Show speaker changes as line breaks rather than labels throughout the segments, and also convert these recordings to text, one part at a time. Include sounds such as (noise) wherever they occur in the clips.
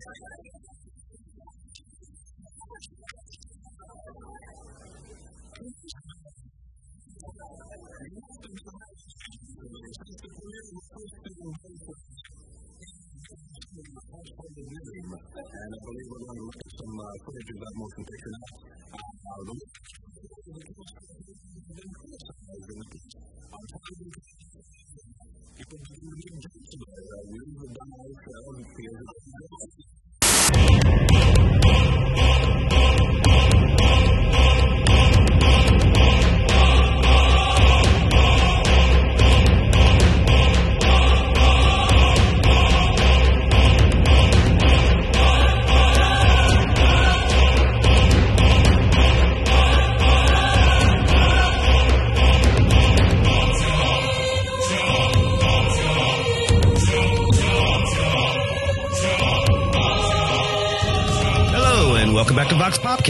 and I believe we're going to look at some uh, footage of that motion picture now. Uh,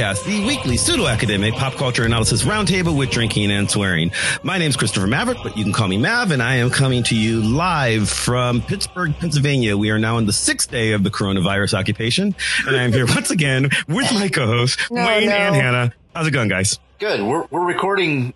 Vox Popcast, the weekly pseudo academic pop culture analysis roundtable with drinking and swearing. My name is Christopher Maverick, but you can call me Mav, and I am coming to you live from Pittsburgh, Pennsylvania. We are now on the sixth day of the coronavirus occupation, and I am here (laughs) once again with my co-hosts,
No,
Wayne
no.
and Hannah. How's it going, guys?
Good. We're we're recording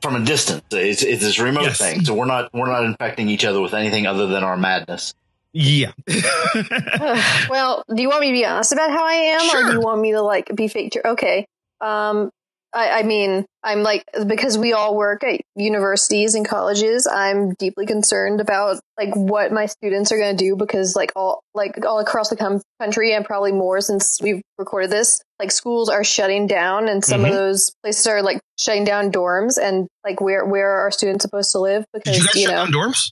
from a distance. It's it's this remote
Yes.
thing, so we're not we're not infecting each other with anything other than our madness.
Yeah. (laughs)
well, do you want me to be honest about how I am, or do you want me to like be fake? Ter- okay. Um, I, I mean, I'm like because we all work at universities and colleges. I'm deeply concerned about like what my students are going to do because like all like all across the com- country and probably more since we've recorded this, like schools are shutting down, and some of
Mhm.
those places are like shutting down dorms and like where where are our students supposed to live? Because
Did you guys shut
know,
down dorms?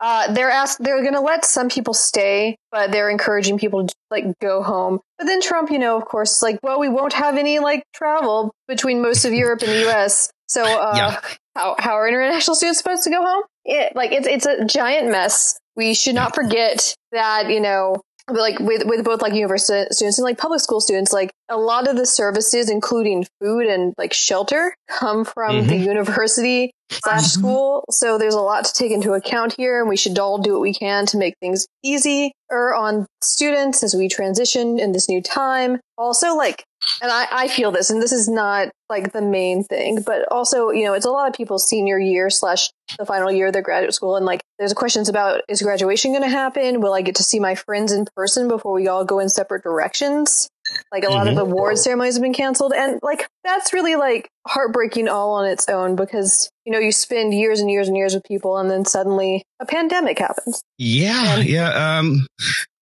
Uh, they're asked they're going to let some people stay, but they're encouraging people to like go home. But then Trump, you know, of course, like, well, we won't have any like travel between most of Europe and the U.S. So, uh, (laughs)
Yeah.
how how are international students supposed to go home? It, like, it's it's a giant mess. We should not forget that you know. But, Like with with both like university students and like public school students, like a lot of the services, including food and like shelter, come from the mm-hmm. university slash mm-hmm. school. So there's a lot to take into account here, and we should all do what we can to make things easier on students as we transition in this new time. Also, like, and I, I feel this, and this is not like the main thing, but also, you know, it's a lot of people's senior year slash the final year of their graduate school, and like, there's questions about is graduation going to happen? Will I get to see my friends in person before we all go in separate directions? Like a lot of mm-hmm. award ceremonies have been canceled, and like that's really like heartbreaking all on its own because you know you spend years and years and years with people and then suddenly a pandemic happens.
Yeah
and-
yeah um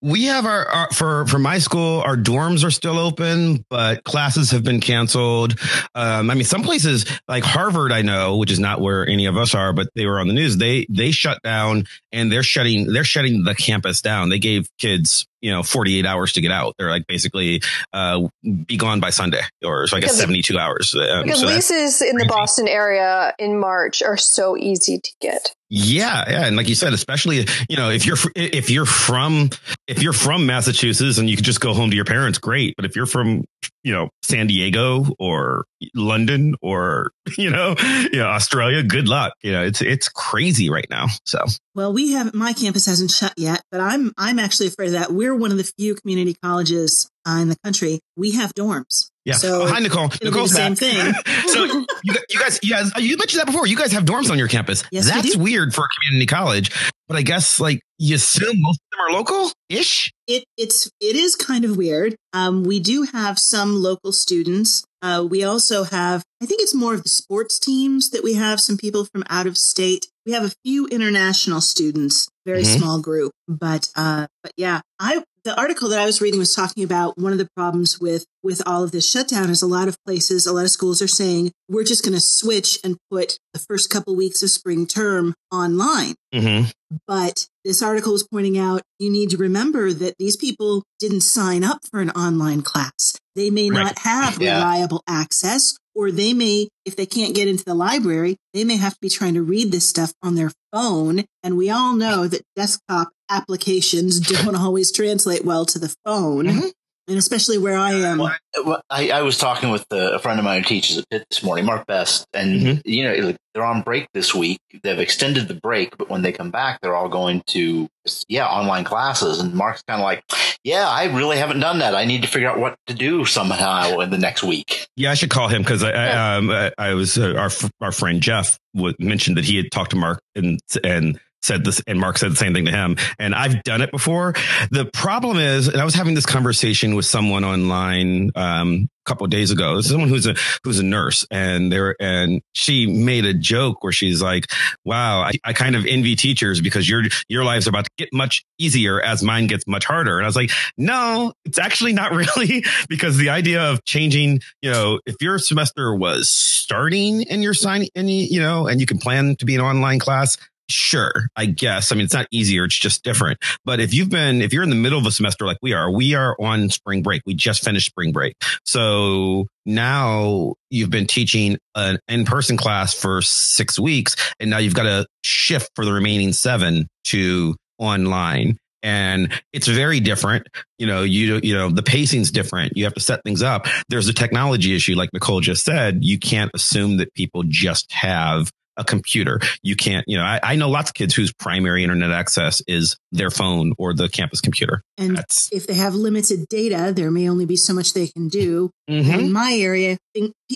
we have our, our, for for my school our dorms are still open but classes have been canceled. Um, i mean some places like harvard i know which is not where any of us are but they were on the news they they shut down and they're shutting they're shutting the campus down. They gave kids you know 48 hours to get out. They're like basically uh, be gone by sunday or so I guess 72 two hours. Um,
because
so
leases in the Boston area in March are so easy to get.
Yeah, yeah, and like you said, especially you know if you're if you're from if you're from Massachusetts and you can just go home to your parents, great. But if you're from you know San Diego or London or (laughs) you know you know Australia, good luck. You know it's it's crazy right now. So
well, we have my campus hasn't shut yet, but I'm I'm actually afraid of that. We're one of the few community colleges uh, in the country. We have dorms
yeah,
So
oh, hi Nicole. Nicole's
the same
back.
thing. (laughs)
so you, you guys, you guys, you mentioned that before. You guys have dorms on your campus.
Yes, we
That's
do.
weird for a community college, but I guess like you assume most of them are local ish.
It it's it is kind of weird. Um, we do have some local students. Uh, we also have, I think it's more of the sports teams that we have some people from out of state. We have a few international students, very
Mhm.
small group, but uh, but yeah, I the article that I was reading was talking about one of the problems with with all of this shutdown is a lot of places, a lot of schools are saying we're just going to switch and put the first couple weeks of spring term online.
Mm-hmm.
But this article was pointing out you need to remember that these people didn't sign up for an online class. They may
Right.
not have
Yeah.
reliable access, or they may, if they can't get into the library, they may have to be trying to read this stuff on their phone. And we all know that desktop applications (laughs) don't always translate well to the phone.
Mhm.
And especially where I am.
Well, well, I, I was talking with a friend of mine who teaches at Pitt this morning, Mark Best, and
Mhm.
you know they're on break this week. They've extended the break, but when they come back, they're all going to yeah online classes. And Mark's kind of like, yeah, I really haven't done that. I need to figure out what to do somehow in the next week.
Yeah, I should call him because I, I, um, I, I was uh, our our friend Jeff w- mentioned that he had talked to Mark and and said this, and Mark said the same thing to him. And I've done it before. The problem is, and I was having this conversation with someone online um, a couple days ago. This is someone who's a who's a nurse, and there and she made a joke where she's like, "Wow, I, I kind of envy teachers because your your lives are about to get much easier as mine gets much harder." And I was like, "No, it's actually not (laughs) really because the idea of changing, you know, if your semester was starting and you're any, you know, and you can plan to be an online class." Sure, I guess. I mean, it's not easier. It's just different. But if you've been, if you're in the middle of a semester like we are, we are on spring break. We just finished spring break. So now you've been teaching an in-person class for six weeks and now you've got to shift for the remaining seven to online and it's very different you know you you know the pacing's different you have to set things up there's a technology issue like nicole just said you can't assume that people just have a computer. You can't, you know, I, I know lots of kids whose primary internet access is their phone or the campus computer.
And
That's
if they have limited data, there may only be so much they can do.
Mhm.
In my area,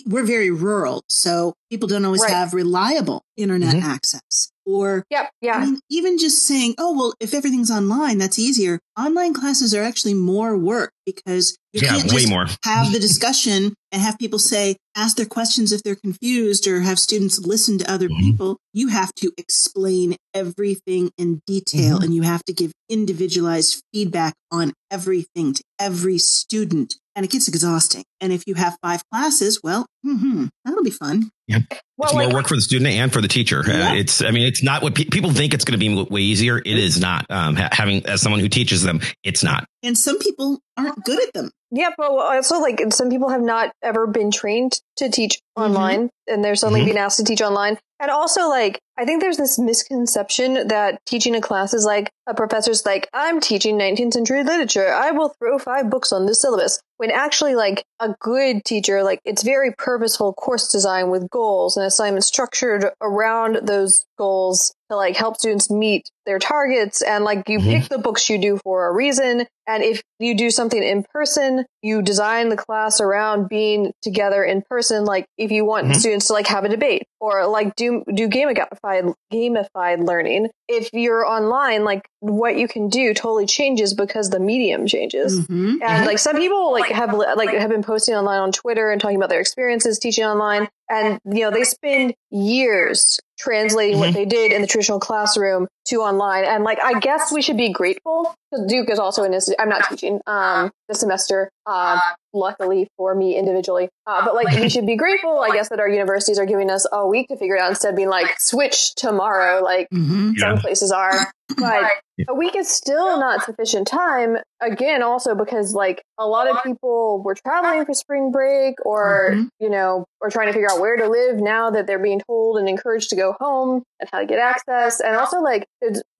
we're very rural, so people don't always
Right.
have reliable internet
Mhm.
access. Or
Yep.
I
Yeah.
mean, even just saying, oh, well, if everything's online, that's easier. Online classes are actually more work because you
yeah,
can't
way more. (laughs)
have the discussion and have people say, ask their questions if they're confused or have students listen to other
Mhm.
people. You have to explain everything in detail
Mhm.
and you have to give individualized feedback on everything to every student. And it gets exhausting. And if you have five classes, well, hmm that'll be fun.
Well,
it's
like,
more work for the student and for the teacher. Uh, it's, I mean, it's not what pe- people think it's going to be way easier. It is not. Um, ha- having as someone who teaches them, it's not.
And some people aren't good at them.
Yeah, but also like some people have not ever been trained to teach online, and they're suddenly
Mhm.
being asked to teach online. And also, like, I think there's this misconception that teaching a class is like a professor's like, I'm teaching 19th century literature. I will throw five books on this syllabus. When actually, like, a good teacher, like, it's very purposeful course design with goals and assignments structured around those goals to like help students meet their targets. And like, you
Mhm.
pick the books you do for a reason. And if you do something in person, you design the class around being together in person. Like if you want
Mhm.
students to like have a debate or like do do gamified gamified learning. If you're online, like what you can do totally changes because the medium changes.
Mhm.
And like some people like have like have been posting online on Twitter and talking about their experiences teaching online, and you know they spend years translating what
Mhm.
they did in the traditional classroom to online. And like I guess we should be grateful because Duke is also in this. I'm not teaching um this semester. Uh, luckily for me individually, uh, but like we should be grateful, I guess, that our universities are giving us a week to figure it out instead of being like switch tomorrow. Like
Mhm.
some
Yeah.
places are. But a week is still not sufficient time. Again, also because like a lot of people were traveling for spring break or,
Mhm.
you know, or trying to figure out where to live now that they're being told and encouraged to go home and how to get access. And also like,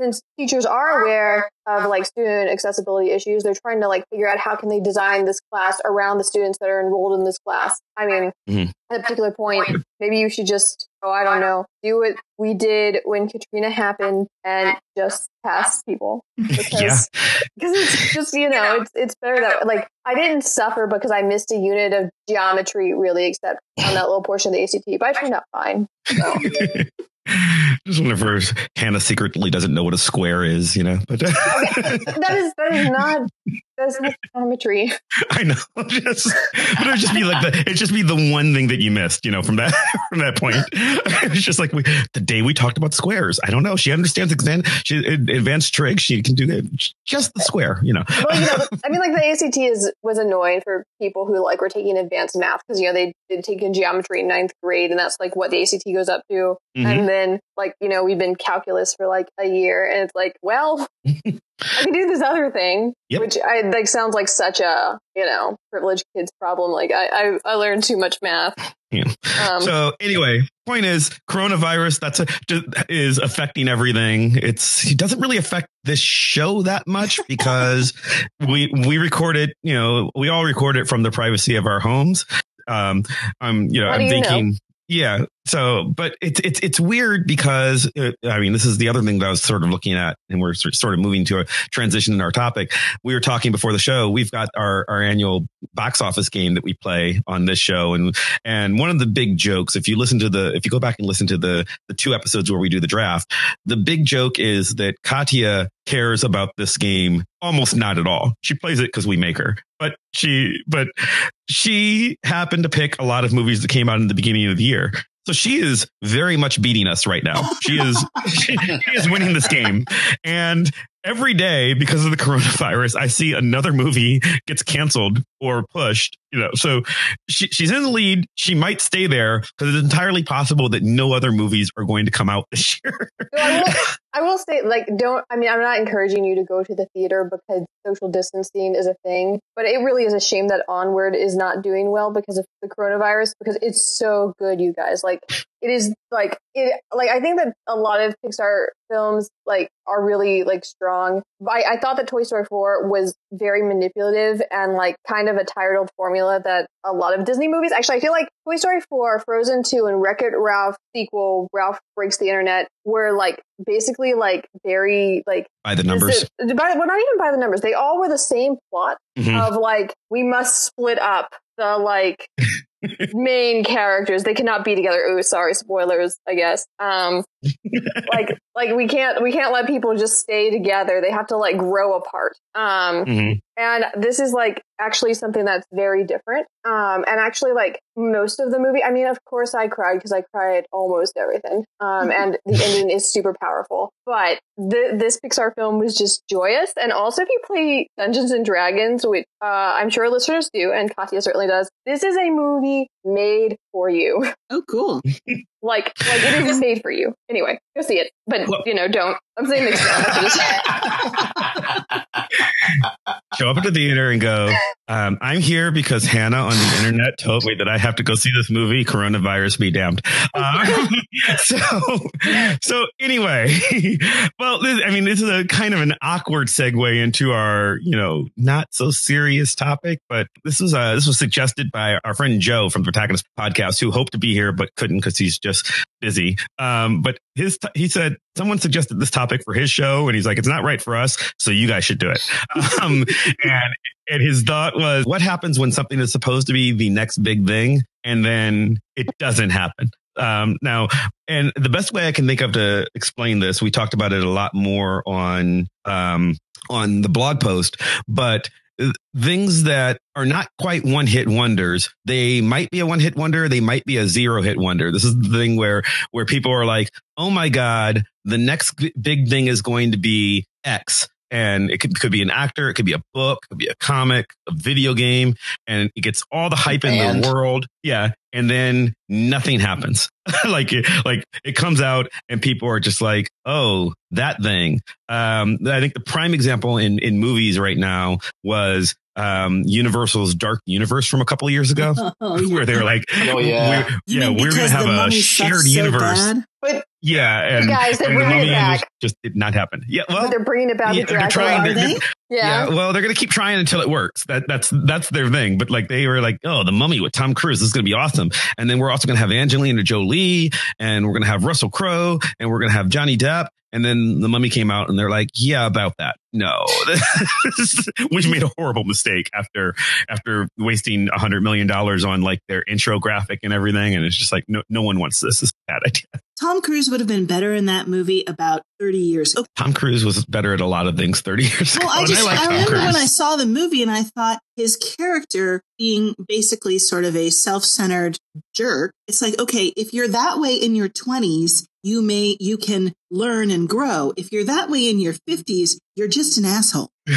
since teachers are aware of like student accessibility issues, they're trying to like figure out how can they design this class around the students that are enrolled in this class. I mean,
Mhm.
at a particular point, maybe you should just, oh, I don't know, do what we did when Katrina happened and just pass people (laughs) because
Yeah.
because it's just you know it's it's better that like I didn't suffer because I missed a unit of geometry really except on that little portion of the ACT, but I turned out fine. So. (laughs)
Just whenever Hannah secretly doesn't know what a square is, you know. But (laughs)
that is that is not that's geometry. (laughs)
I know. (laughs) Just, but it would just be like the it'd just be the one thing that you missed, you know, from that (laughs) from that point. It's just like we, the day we talked about squares. I don't know. She understands exam, she advanced trig. She can do that. Just the square, you know.
Well, you know, I mean, like the ACT is was annoying for people who like were taking advanced math because you know they did take in geometry in ninth grade, and that's like what the ACT goes up to.
Mhm.
And then like you know we've been calculus for like a year, and it's like, well, I can do this other thing,
Yep.
which I like sounds like such a you know privileged kids problem. Like I I, I learned too much math. (laughs)
Yeah.
Um,
so anyway, point is coronavirus that's a, is affecting everything. It's it doesn't really affect this show that much (laughs) because we we record it, you know, we all record it from the privacy of our homes. Um, I'm you know,
How
I'm
you know?
thinking yeah. So, but it's it's it's weird because uh, I mean, this is the other thing that I was sort of looking at, and we're sort sort of moving to a transition in our topic. We were talking before the show. We've got our our annual box office game that we play on this show, and and one of the big jokes, if you listen to the if you go back and listen to the the two episodes where we do the draft, the big joke is that Katya cares about this game almost not at all. She plays it because we make her, but she but she happened to pick a lot of movies that came out in the beginning of the year. So she is very much beating us right now. She is she, (laughs) she is winning this game. And every day because of the (laughs) coronavirus, I see another movie gets canceled or pushed, you know. So she, she's in the lead. She might stay there because it's entirely possible that no other movies are going to come out (laughs) this year.
I will, I will say, like, don't. I mean, I'm not encouraging you to go to the theater because social distancing is a thing, but it really is a shame that Onward is not doing well because of the coronavirus. Because it's so good, you guys. Like, it is like it. Like, I think that a lot of Pixar films like are really like strong. I, I thought that Toy Story 4 was very manipulative and like kind of a tired old formula that a lot of Disney movies. Actually, I feel like Toy Story 4, Frozen 2, and Wreck It Ralph sequel, Ralph Breaks the Internet, were like basically like very like
By the numbers.
by, well, not even by the numbers. They all were the same plot
Mhm.
of like we must split up the like (laughs) main characters. They cannot be together. Oh, sorry, spoilers. I guess. Um, (laughs) like like we can't we can't let people just stay together. They have to like grow apart. Um,
Mhm.
And this is like actually something that's very different. Um, and actually like most of the movie, I mean, of course I cried because I cried at almost everything. Um, (laughs) and the ending is super powerful, but th- this Pixar film was just joyous. And also if you play Dungeons and Dragons, which, uh, I'm sure listeners do, and Katya certainly does, this is a movie made for you. (laughs)
Oh, cool.
like, like it is made for you. Anyway, go see it, but
Well-
you know, don't. I'm saying mixed messages. (laughs)
Show up at the theater and go, um, I'm here because Hannah on the internet told me that I have to go see this movie. Coronavirus be damned. Um, (laughs) so, so anyway, well, this, I mean, this is a kind of an awkward segue into our, you know, not so serious topic, but this was, uh, this was suggested by our friend Joe from the Protagonist podcast who hoped to be here, but couldn't because he's just busy. Um, but his, t- he said someone suggested this topic for his show and he's like, it's not right for us. So you guys should do it. (laughs) Um, and, and his thought was, what happens when something is supposed to be the next big thing and then it doesn't happen? Um, now, and the best way I can think of to explain this, we talked about it a lot more on, um, on the blog post, but things that are not quite one hit wonders. They might be a one hit wonder. They might be a zero hit wonder. This is the thing where, where people are like, Oh my God, the next big thing is going to be X. And it could, could be an actor. It could be a book, it could be a comic, a video game, and it gets all the hype in the world. Yeah. And then nothing happens. (laughs) like, it, like it comes out and people are just like, Oh, that thing. Um, I think the prime example in, in movies right now was, um, Universal's Dark Universe from a couple of years ago, (laughs)
Oh, yeah. (laughs)
where they were like,
Oh, yeah.
we're, yeah, we're going to have a shared
sucks so
universe.
bad?
but
Yeah, and
guys, they're
and the mummy
back.
just did not happen. Yeah,
but
well,
they're bringing it back
yeah, they're trying to-
they? (laughs)
yeah.
yeah. well, they're gonna keep trying until it works. That that's that's their thing. But like they were like, oh, the Mummy with Tom Cruise this is gonna be awesome. And then we're also gonna have Angelina Jolie, and we're gonna have Russell Crowe, and we're gonna have Johnny Depp. And then the Mummy came out, and they're like, yeah, about that. No, (laughs) we made a horrible mistake after after wasting a hundred million dollars on like their intro graphic and everything. And it's just like, no, no one wants this. This is a bad idea.
Tom Cruise would have been better in that movie about 30 years ago.
Tom Cruise was better at a lot of things 30 years ago.
Well, I
and
just, I,
Tom
remember when I saw the movie and I thought his character being basically sort of a self centered jerk. It's like, okay, if you're that way in your 20s, you may, you can learn and grow. If you're that way in your 50s, you're just an asshole. (laughs)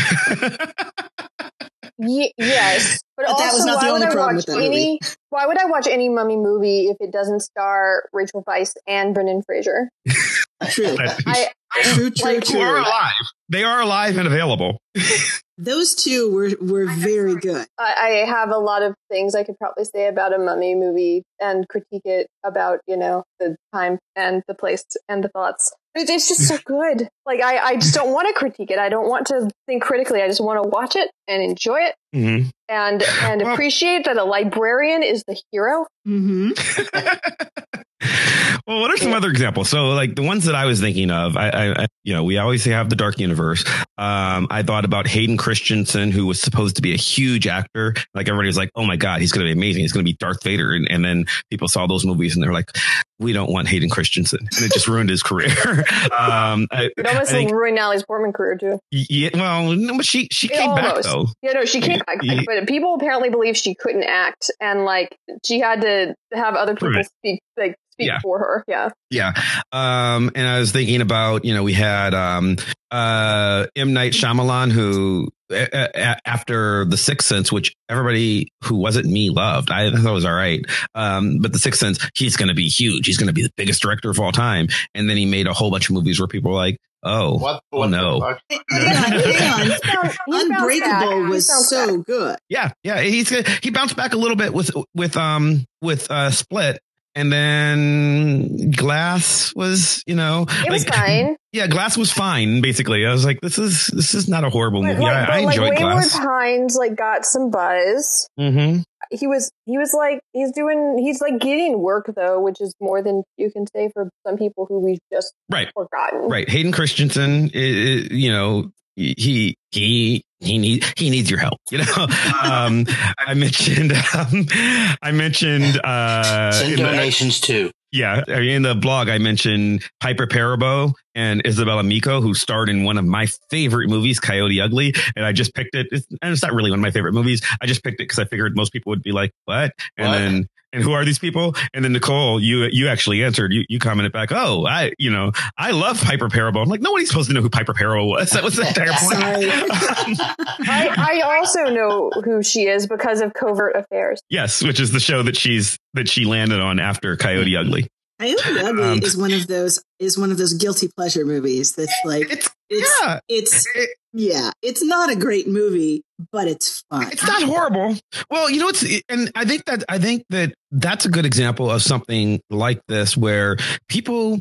Ye- yes, but,
But
also,
that was not the
why would
only
I
problem
watch
with that
any? Why would I watch any mummy movie if it doesn't star Rachel Weisz and Brendan Fraser?
True. (laughs)
I,
True, true,
Like,
true.
We're alive. they are alive and available. (laughs)
Those two were were very good.
I, I have a lot of things I could probably say about a mummy movie and critique it about, you know, the time and the place and the thoughts. It's just so (laughs) good. Like I, I just don't want to critique it. I don't want to think critically. I just want to watch it and enjoy it
Mhm.
and and (laughs) appreciate that a librarian is the hero.
hmm (laughs)
well, what are some other examples? So, like the ones that I was thinking of, I, I, you know, we always have the dark universe. Um, I thought about Hayden Christensen, who was supposed to be a huge actor. Like everybody was like, "Oh my god, he's going to be amazing. He's going to be Darth Vader." And, and then people saw those movies and they're like, "We don't want Hayden Christensen," and it just ruined his career. (laughs) um, I,
It almost
I think-
ruined Natalie's Portman career too.
yeah, well, no, but she she
Yeah,
came back though.
Yeah, no, she came back,
yeah.
but people apparently believe she couldn't act, and like she had to have other people
Right.
speak like speak
Yeah.
for her. Yeah,
Yeah. Um, and I was thinking about, you know, we had um, uh, M. Night Shyamalan, who a- a- after The Sixth Sense, which everybody who wasn't me loved, I thought it was all right. Um, but The Sixth Sense, he's going to be huge. He's going to be the biggest director of all time. And then he made a whole bunch of movies where people were like, oh,
What?
Oh,
what the
no.
fuck?
Hang on, hang on. (laughs)
He's bounced- he's bounced back.
Unbreakable was so
back.
good.
yeah, yeah. He's he bounced back a little bit with with um with uh Split. And then Glass was, you know,
It was
like- (laughs)
fine.
Yeah, Glass was fine. Basically, I was like, "This is this is not a horrible movie."
like,
I, I
like
enjoyed
Wayward
Glass.
Pines like got some buzz.
hmm
He was he was like he's doing he's like getting work though, which is more than you can say for some people who we've just
Right,
forgotten.
right. Hayden Christensen, you know, he he he need he needs your help. You know, (laughs) um, I mentioned um, I mentioned uh,
Send
in the-
donations too.
yeah in the blog I mentioned Piper Perabo and Izabella Miko, who starred in one of my favorite movies, Coyote Ugly, and I just picked it. It's, and it's not really one of my favorite movies. I just picked it because I figured most people would be like, "What?" And
What?
then. And who are these people? And then Nicole, you you actually answered. You you commented back, "Oh, I you know I love Piper Perabo." I'm like, nobody's supposed to know who Piper Perabo was. That was the entire point. (laughs)
I, I also know who she is because of Covert Affairs.
yes, which is the show that she's that she landed on after Coyote Ugly.
Coyote Ugly
Um,
is one of those is one of those guilty pleasure movies that's like
It's
it's
yeah,
it's
it-
yeah it's not a great movie but it's fun.
It's not horrible. Well, you know, it's and I think that I think that that's a good example of something like this where people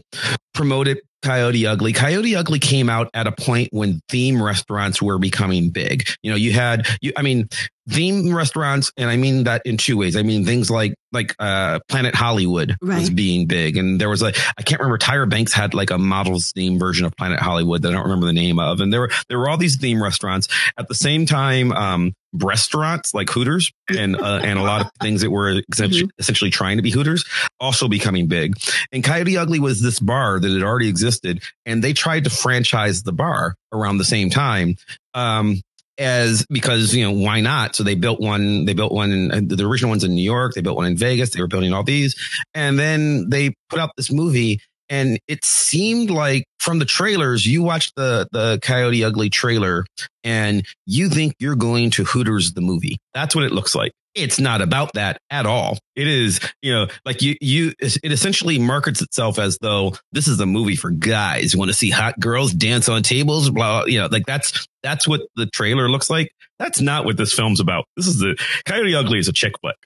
promoted Coyote Ugly. Coyote Ugly came out at a point when theme restaurants were becoming big. You know, you had you I mean theme restaurants and I mean that in two ways. I mean things like like uh Planet Hollywood was being big and there was a i can't remember Tyra Banks had like a models theme version of Planet Hollywood that I don't remember the name of and there were there were all these theme restaurants at the same time um restaurants like Hooters and uh, and a lot of things that were essentially, essentially trying to be Hooters also becoming big. And Coyote Ugly was this bar that had already existed, and they tried to franchise the bar around the same time. Um, as because you know why not? So they built one. They built one. In, uh, the original ones in New York. They built one in Vegas. They were building all these, and then they put out this movie. And it seemed like from the trailers, you watched the the Coyote Ugly trailer, and you think you're going to Hooters the movie. That's what it looks like. It's not about that at all. It is, you know, like you, you, it essentially markets itself as though this is a movie for guys. You want to see hot girls dance on tables, blah, you know, like that's, that's what the trailer looks like. That's not what this film's about. This is the Coyote Ugly is a chick flick.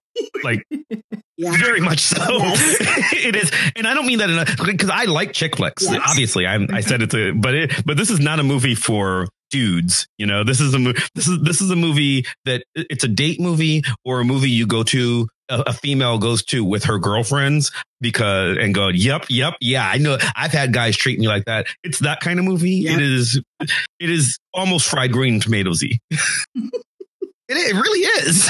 Like (laughs)
yeah.
very much so. (laughs)
Yes. (laughs)
it is, and I don't mean that in a because I like chick flicks.
Yes.
Obviously, I'm. I mm-hmm. said it's a, but it, but this is not a movie for dudes. You know, this is a this is this is a movie that it's a date movie or a movie you go to. A, a female goes to with her girlfriends because and go, yep, yep, yeah, I know. I've had guys treat me like that. It's that kind of movie. It is, it is almost fried green tomatoesy. (laughs) it, it really is.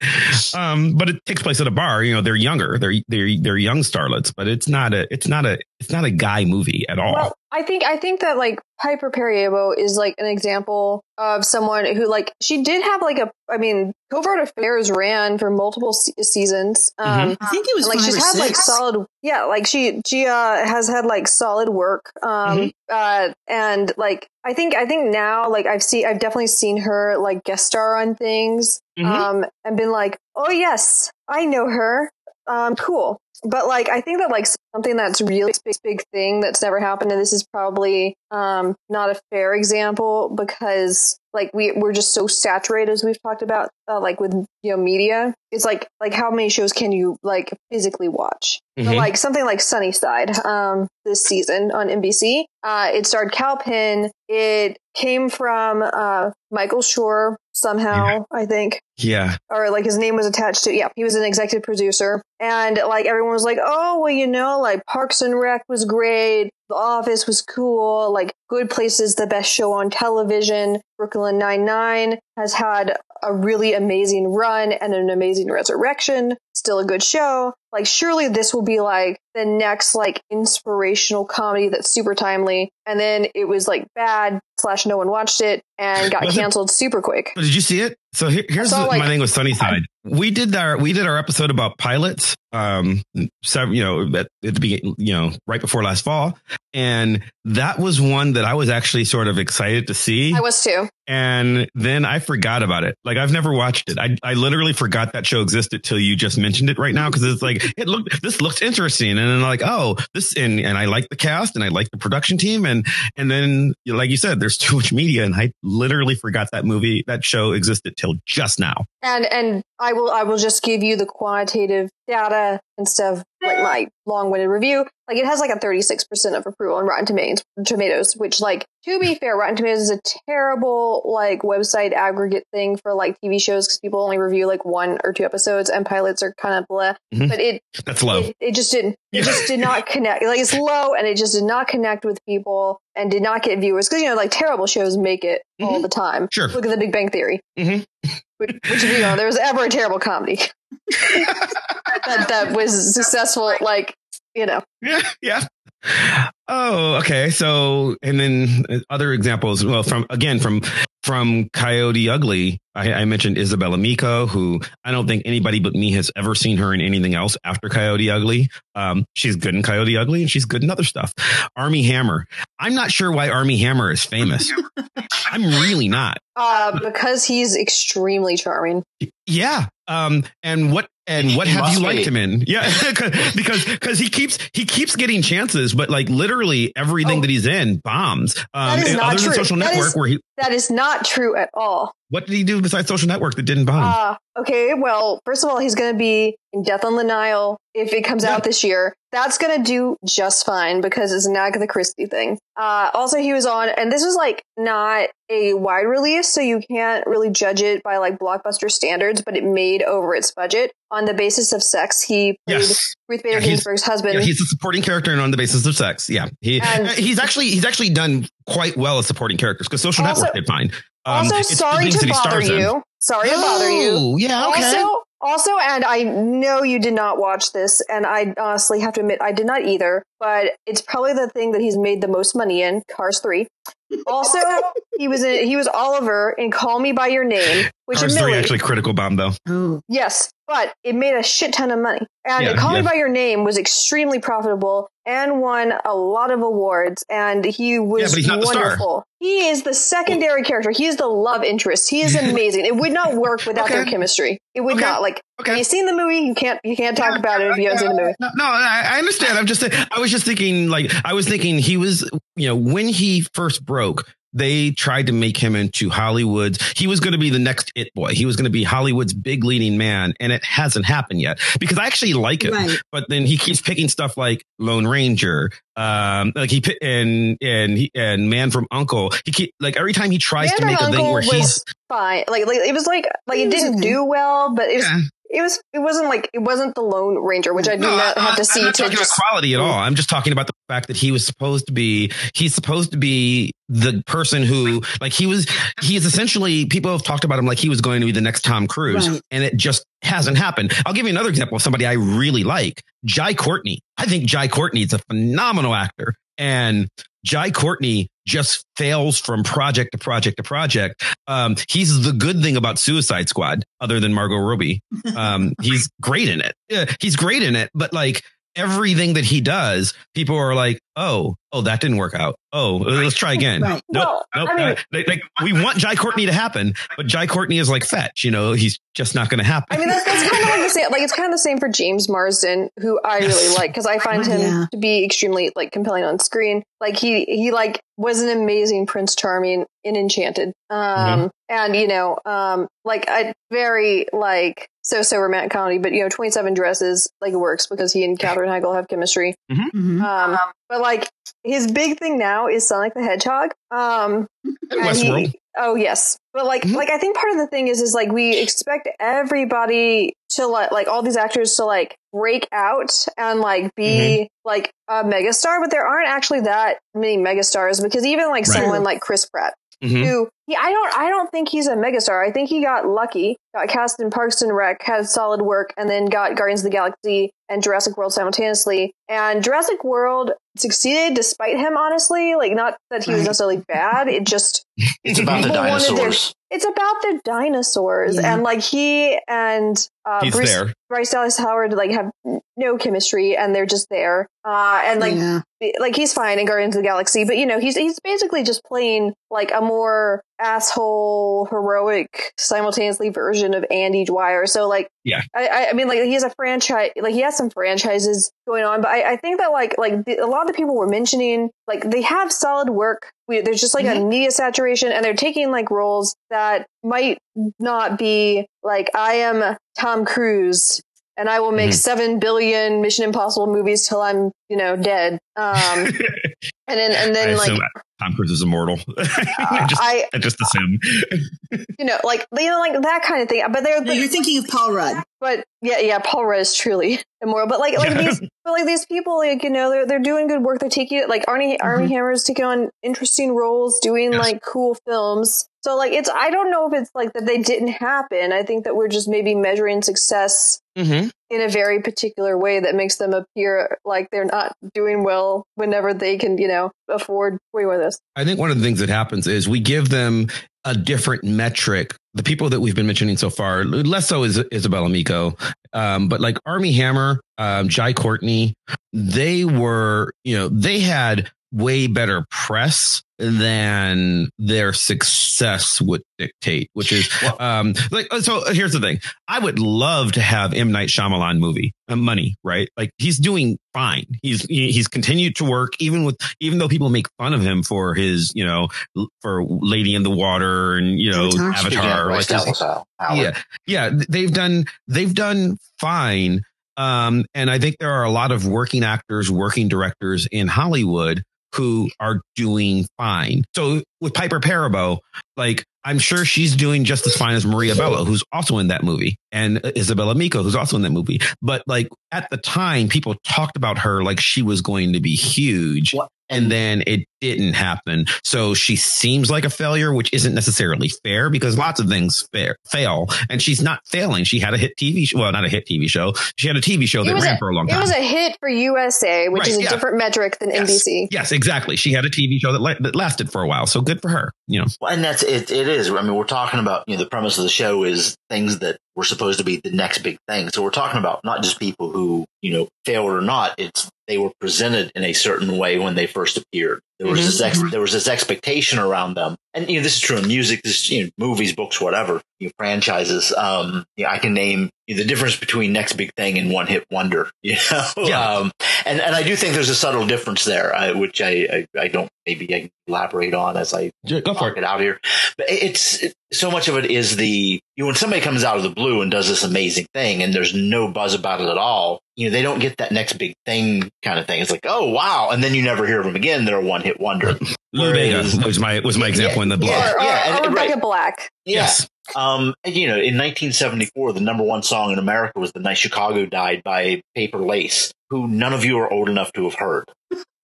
(laughs) um, but it takes place at a bar. You know, they're younger. They're they're they're young starlets, but it's not a it's not a it's not a guy movie at all.
Well, I think I think that like Piper Perabo is like an example of someone who like she did have like a I mean Covert Affairs ran for multiple se- seasons. Um,
I think it was
and, like
five
she's
or
had
six.
like solid yeah like she she uh has had like solid work um
Mhm.
uh and like i think i think now like i've seen i've definitely seen her like guest star on things
Mhm.
um and been like oh yes i know her um cool but like I think that like something that's really big, big thing that's never happened, and this is probably um, not a fair example because like we we're just so saturated as we've talked about uh, like with you know media. It's like like how many shows can you like physically watch?
Mhm.
but like something like sunnyside um this season on nbc uh it starred kal penn. It came from uh michael schur somehow i think.
Yeah.
or like his name was attached to yeah he was an executive producer. And like everyone was like oh well you know like parks and rec was great the office was cool like good place is the best show on television. Brooklyn nine-nine has had a really amazing run and an amazing resurrection still a good show like surely this will be like the next like inspirational comedy that's super timely and then it was like bad slash no one watched it and got canceled super quick
But did you see it? So here, here's
saw,
the-
like-
my thing with Sunnyside. We did our we did our episode about pilots. Um, seven, you know, at, at the beginning, you know, right before last fall, and that was one that I was actually sort of excited to see.
i was too
and then I forgot about it. Like I've never watched it. I, I literally forgot that show existed till you just mentioned it right now because it's like it looked this looks interesting, and then like oh this and and I like the cast and I like the production team and and then like you said, there's too much media, and I literally forgot that movie that show existed till just now.
And and I will I will just give you the quantitative data instead of like my long-winded review. Like it has like a 36% of approval on Rotten Tomatoes, Tomatoes, which like to be fair, Rotten Tomatoes is a terrible like website aggregate thing for like TV shows because people only review like one or two episodes and pilots are kind of blah.
Mhm.
But it,
That's low.
it it just didn't it just did not (laughs) connect. Like it's low and it just did not connect with people and did not get viewers because you know like terrible shows make it all
Mhm.
the time.
Sure.
Look at The Big Bang Theory.
Mhm.
Which, which if you know, there was ever a terrible comedy (laughs) that, that was successful, like, you know.
Yeah, yeah. Oh, okay. So, and then uh, other examples. Well, from again from from Coyote Ugly, I, I mentioned Izabella Miko, who I don't think anybody but me has ever seen her in anything else after Coyote Ugly. Um, she's good in Coyote Ugly, and she's good in other stuff. Armie Hammer. I'm not sure why Armie Hammer is famous. (laughs) I'm really not.
Uh, because he's extremely charming.
Yeah. Um, and what and what
He
have you liked
be.
him in? Yeah, (laughs) because because he keeps he keeps getting chances, but like literally everything
Oh.
that he's in bombs. Um,
That is not
other than
true.
Social
That
Network,
is-
where he
That is not true at all.
what did he do besides Social Network that didn't bomb?
Uh, okay, well, first of all, he's going to be in Death on the Nile if it comes
Yeah.
out this year. That's going to do just fine because it's an Agatha Christie thing. Uh, also, he was on, and this was like not a wide release, so you can't really judge it by like blockbuster standards, but it made over its budget on the basis of sex. He played
yes,
Ruth Bader
Yeah, he's-
Ginsburg's husband.
yeah, he's a supporting character and on the basis of sex. Yeah, he
And-
he's actually he's actually done quite well as supporting characters because Social
Also-
Network did fine. Um,
also, sorry to bother
stars in.
you. Sorry to bother you.
Oh, Yeah, okay.
Also, also, and I know you did not watch this, and I honestly have to admit I did not either. But it's probably the thing that he's made the most money in, Cars Three. Also, he was in, he was Oliver in Call Me by Your Name, which
Cars three actually critical bomb though.
Oh,
yes, but it made a shit ton of money. And
Yeah,
Call
yeah.
Me by Your Name was extremely profitable and won a lot of awards. And he was
Yeah, but he's not the star.
wonderful. He is the secondary character. He is the love interest. He is (laughs) amazing. it would not work without their chemistry. It would
Okay.
not. Like,
Okay.
have you seen the movie? You can't. You can't talk about it if you haven't seen the movie.
No, no, I, I understand. I'm just, I was just thinking, like, I was thinking he was, you know, when he first broke, they tried to make him into Hollywood's. He was going to be the next it boy. He was going to be Hollywood's big leading man, and it hasn't happened yet because I actually like it.
right.
But then he keeps picking stuff like Lone Ranger, um, like he and and he, and Man from Uncle. He keep like every time he tries
Man
to make a thing
Uncle
where he's
fine. Like, like it was like like
It
it didn't do well, but it was
Yeah.
It was it wasn't like it wasn't the Lone Ranger, which I do not
I-
have to
I'm
see
not
to
talking
just.
about quality at all. I'm just talking about the fact that he was supposed to be. He's supposed to be the person who, like, he was. He is essentially. People have talked about him like he was going to be the next Tom Cruise,
Right.
and it just hasn't happened. I'll give you another example of somebody I really like, Jai Courtney. I think Jai Courtney is a phenomenal actor, and Jai Courtney just fails from project to project to project. Um, he's the good thing about Suicide Squad, other than Margot Robbie. (laughs) Um, he's great in it. Yeah, he's great in it, but like everything that he does, people are like, oh, oh, that didn't work out. Oh, let's try again.
Right.
Nope,
Well,
nope.
I mean-
like, like, we want Jai Courtney to happen, but Jai Courtney is like fetch. You know, he's just not going to happen.
I mean, that's, that's kind of like the same. Like it's kind of the same for James Marsden, who I
Yes.
really like because I find him
Yeah.
to be extremely like compelling on screen. Like he he like was an amazing Prince Charming in Enchanted. Um, and you know, um, like a very like so so romantic comedy, but you know, Twenty Seven Dresses like works because he and Katherine Heigl have chemistry.
Mhm.
Um, but like his big thing now is Sonic the Hedgehog. Um,
And
and he-
Westworld.
oh yes, but like
Mhm.
like I think part of the thing is is like we expect everybody to like like all these actors to like break out and like be
Mm-hmm.
like a megastar, but there aren't actually that many megastars because even like
Right.
someone like Chris Pratt
Mhm.
who he, I don't I don't think he's a megastar. I think he got lucky, got cast in Parks and Rec, had solid work, and then got Guardians of the Galaxy and Jurassic World simultaneously. And Jurassic World succeeded despite him, honestly. Like not that he was necessarily bad. It just (laughs)
It's about the
wanted their-
dinosaurs.
it's about the dinosaurs
Yeah.
and like he and uh, Bruce
there.
Bryce Dallas Howard like have no chemistry and they're just there. Uh, and like
yeah.
like he's fine in Guardians of the Galaxy, but you know, he's he's basically just playing like a more asshole, heroic, simultaneously version of Andy Dwyer. So like,
Yeah.
I, I- I mean, like he has a franchise, like he has some franchises going on, but I, I think that like like the, a lot of the people were mentioning, like they have solid work. We, there's just like a media saturation, and they're taking like roles that might not be like I am Tom Cruise and I will make
Mhm.
seven billion Mission Impossible movies till I'm, you know, dead. Um, (laughs) and then and
I
then like
assume Tom Cruise is immortal. (laughs) I just,
I,
I just assume.
you know, like you know, like that kind of thing. But they're,
No, you're thinking of Paul Rudd.
But yeah, yeah, Paul Rudd is truly (laughs) immoral. But like, like
Yeah.
these, (laughs) but like these people, like you know, they're they're doing good work. They're taking it like Arnie Armie Hammer's taking on interesting roles, doing
Yes.
like cool films. So like, it's I don't know if it's like that they didn't happen. I think that we're just maybe measuring success
Mm-hmm.
in a very particular way that makes them appear like they're not doing well whenever they can, you know, afford way more of this.
I think one of the things that happens is we give them a different metric. The people that we've been mentioning so far, less so is Izabella Miko, um, but like Armie Hammer, um, Jai Courtney, they were, you know, they had way better press than their success would dictate, which is um like so here's the thing. I would love to have M Night Shyamalan movie uh, money, right? Like he's doing fine. He's he- he's continued to work even with even though people make fun of him for his, you know, for Lady in the Water and you know
Avatar.
Avatar,
Speaking of
like,
Dallas Howard.
yeah, yeah, they've done they've done fine. Um, and I think there are a lot of working actors, working directors in Hollywood who are doing fine. So with Piper Perabo, like I'm sure she's doing just as fine as Maria Bello, who's also in that movie, and Izabella Miko, who's also in that movie. But like at the time, people talked about her like she was going to be huge.
What?
And then it didn't happen. So she seems like a failure, which isn't necessarily fair because lots of things fair, fail. And she's not failing. She had a hit TV show. Well, not a hit TV show. She had a TV show
It
that ran
a-
for a long time.
It was a hit for USA, which
Right,
is a
yeah.
different metric than
Yes.
NBC.
Yes, exactly. She had a TV show that, la- that lasted for a while. So good for her. You know,
Well, and that's it. It is. I mean, we're talking about you know the premise of the show is things that were supposed to be the next big thing. So we're talking about not just people who you know failed or not. It's they were presented in a certain way when they first appeared. There was
Mhm.
this ex- there was this expectation around them, and you know this is true in music, this is, you know movies, books, whatever, you know, franchises. Um, you know, I can name the difference between next big thing and one hit wonder. (laughs) You know,
Yeah.
um, and and I do think there's a subtle difference there, uh, which I, I I don't maybe I can elaborate on as I
go for it.
it out here. But it's it, so much of it is the you know, when somebody comes out of the blue and does this amazing thing and there's no buzz about it at all. You know, they don't get that next big thing kind of thing. It's like, oh wow, and then you never hear of them again. They're a one hit wonder. (laughs)
Lou Bega was my was my example
Yeah,
in the blog.
yeah.
Or, or, or Rebecca
right.
Black.
Yes.
Um, and, you know, in 1974, the number one song in America was "The Night Chicago Died" by Paper Lace, who none of you are old enough to have heard.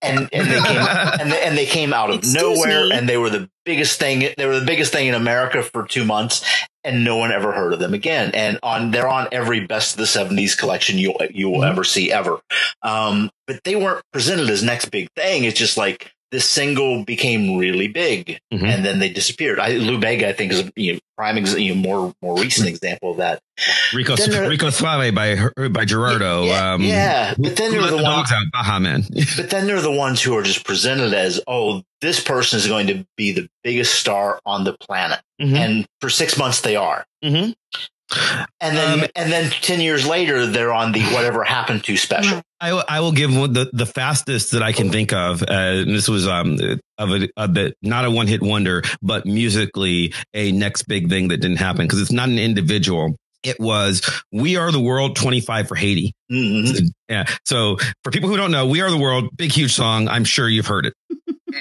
And and they came (laughs) and they, and they came out of
Excuse
nowhere,
me.
and they were the biggest thing. They were the biggest thing in America for two months, and no one ever heard of them again. And on they're on every best of the '70s collection you you will
Mhm.
ever see ever. Um, but they weren't presented as next big thing. It's just like this single became really big,
Mhm.
and then they disappeared. I, Lou Bega, I think, is a you know, prime, ex- you know, more more recent example of that.
Rico
there-
Rico Suave by by Gerardo.
Yeah,
um,
yeah, but then
they're
the
the
ones
dogs out, Baha Men. (laughs)
But then there are the ones who are just presented as, oh, this person is going to be the biggest star on the planet.
Mhm.
And for six months they are.
Mhm.
And then
Um,
and then ten years later they're on the whatever happened to special.
I, will- I will give one, the the fastest that I can think of. Uh, and this was um of a, a bit not a one hit wonder, but musically a next big thing that didn't happen because it's not an individual. It was "We Are the World" twenty five for Haiti.
Mhm.
Yeah. So for people who don't know, "We Are the World" big huge song. I'm sure you've heard it.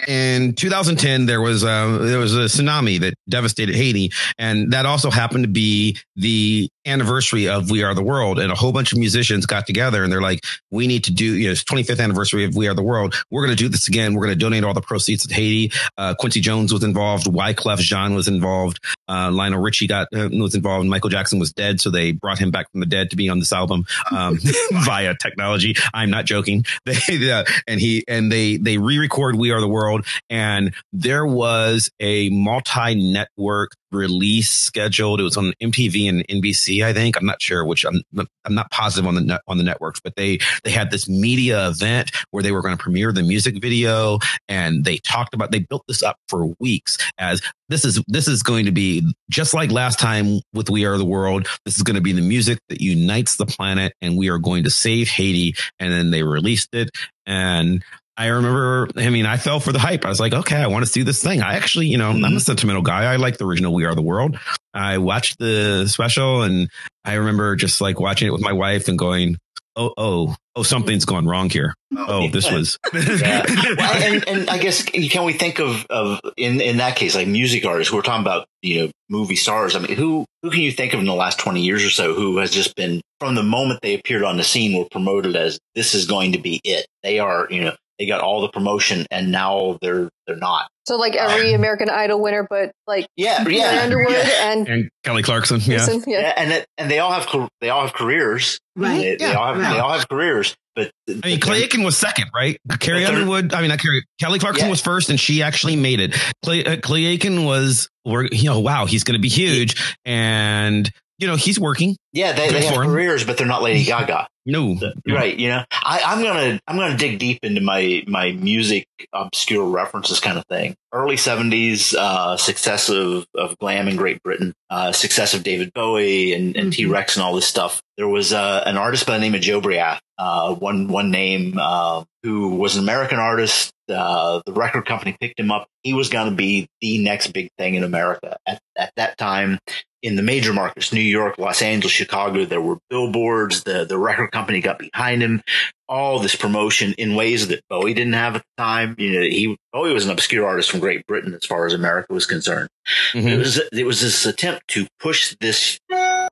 In 2010, there was uh, there was a tsunami that devastated Haiti, and that also happened to be the anniversary of We Are the World. And a whole bunch of musicians got together, and they're like, "We need to do you know it's 25th anniversary of We Are the World. We're going to do this again. We're going to donate all the proceeds to Haiti." Uh, Quincy Jones was involved. Wyclef Jean was involved. Uh, Lionel Richie got uh, was involved. Michael Jackson was dead, so they brought him back from the dead to be on this album um, (laughs) (laughs) via technology. I'm not joking. (laughs) They, uh, and he and they they re-record We Are the World, and there was a multi-network release scheduled. It was on MTV and NBC, I think. I'm not sure which. I'm I'm not positive on the net, on the networks, but they they had this media event where they were going to premiere the music video, and they talked about they built this up for weeks as this is this is going to be just like last time with We Are the World. This is going to be the music that unites the planet, and we are going to save Haiti. And then they released it, and I remember. I mean, I fell for the hype. I was like, okay, I want to see this thing. I actually, you know, I'm mm-hmm. a sentimental guy. I like the original We Are the World. I watched the special, and I remember just like watching it with my wife and going, oh, oh, oh, something's gone wrong here. Oh, oh this was. (laughs)
Yeah. Well, and, and I guess can we think of, of in, in that case like music artists? We're talking about you know movie stars. I mean, who who can you think of in the last twenty years or so who has just been from the moment they appeared on the scene were promoted as this is going to be it? They are you know they got all the promotion and now they're they're not.
So like every (laughs) American Idol winner, but like
Yeah,
Claire
yeah,
Underwood
yeah.
and
and Kelly Clarkson. Yeah.
Jason, yeah.
Yeah, and it, and they all have they all have careers.
Right.
They, they all have
right.
they all have careers. But
I mean, Clay Aiken was second, right? Carrie
But
Underwood. I mean, not Carrie. Kelly Clarkson
Yeah.
was first, and she actually made it. Clay, uh, Clay Aiken was, we're, you know, wow, he's going to be huge, and you know, he's working.
yeah, they, they have
him.
careers, but they're not Lady Gaga.
No,
Right. You know, I, I'm gonna I'm gonna dig deep into my my music obscure references kind of thing. Early '70s uh, success of, of glam in Great Britain, uh, success of David Bowie and, and
Mhm.
T Rex and all this stuff. There was uh, an artist by the name of Jobriath, uh, one one name uh, who was an American artist. Uh, the record company picked him up. He was going to be the next big thing in America at at that time in the major markets, New York, Los Angeles, Chicago, there were billboards. The the record company got behind him. All this promotion in ways that Bowie didn't have at the time. You know, he Bowie was an obscure artist from Great Britain as far as America was concerned. It
Mhm.
was it was this attempt to push this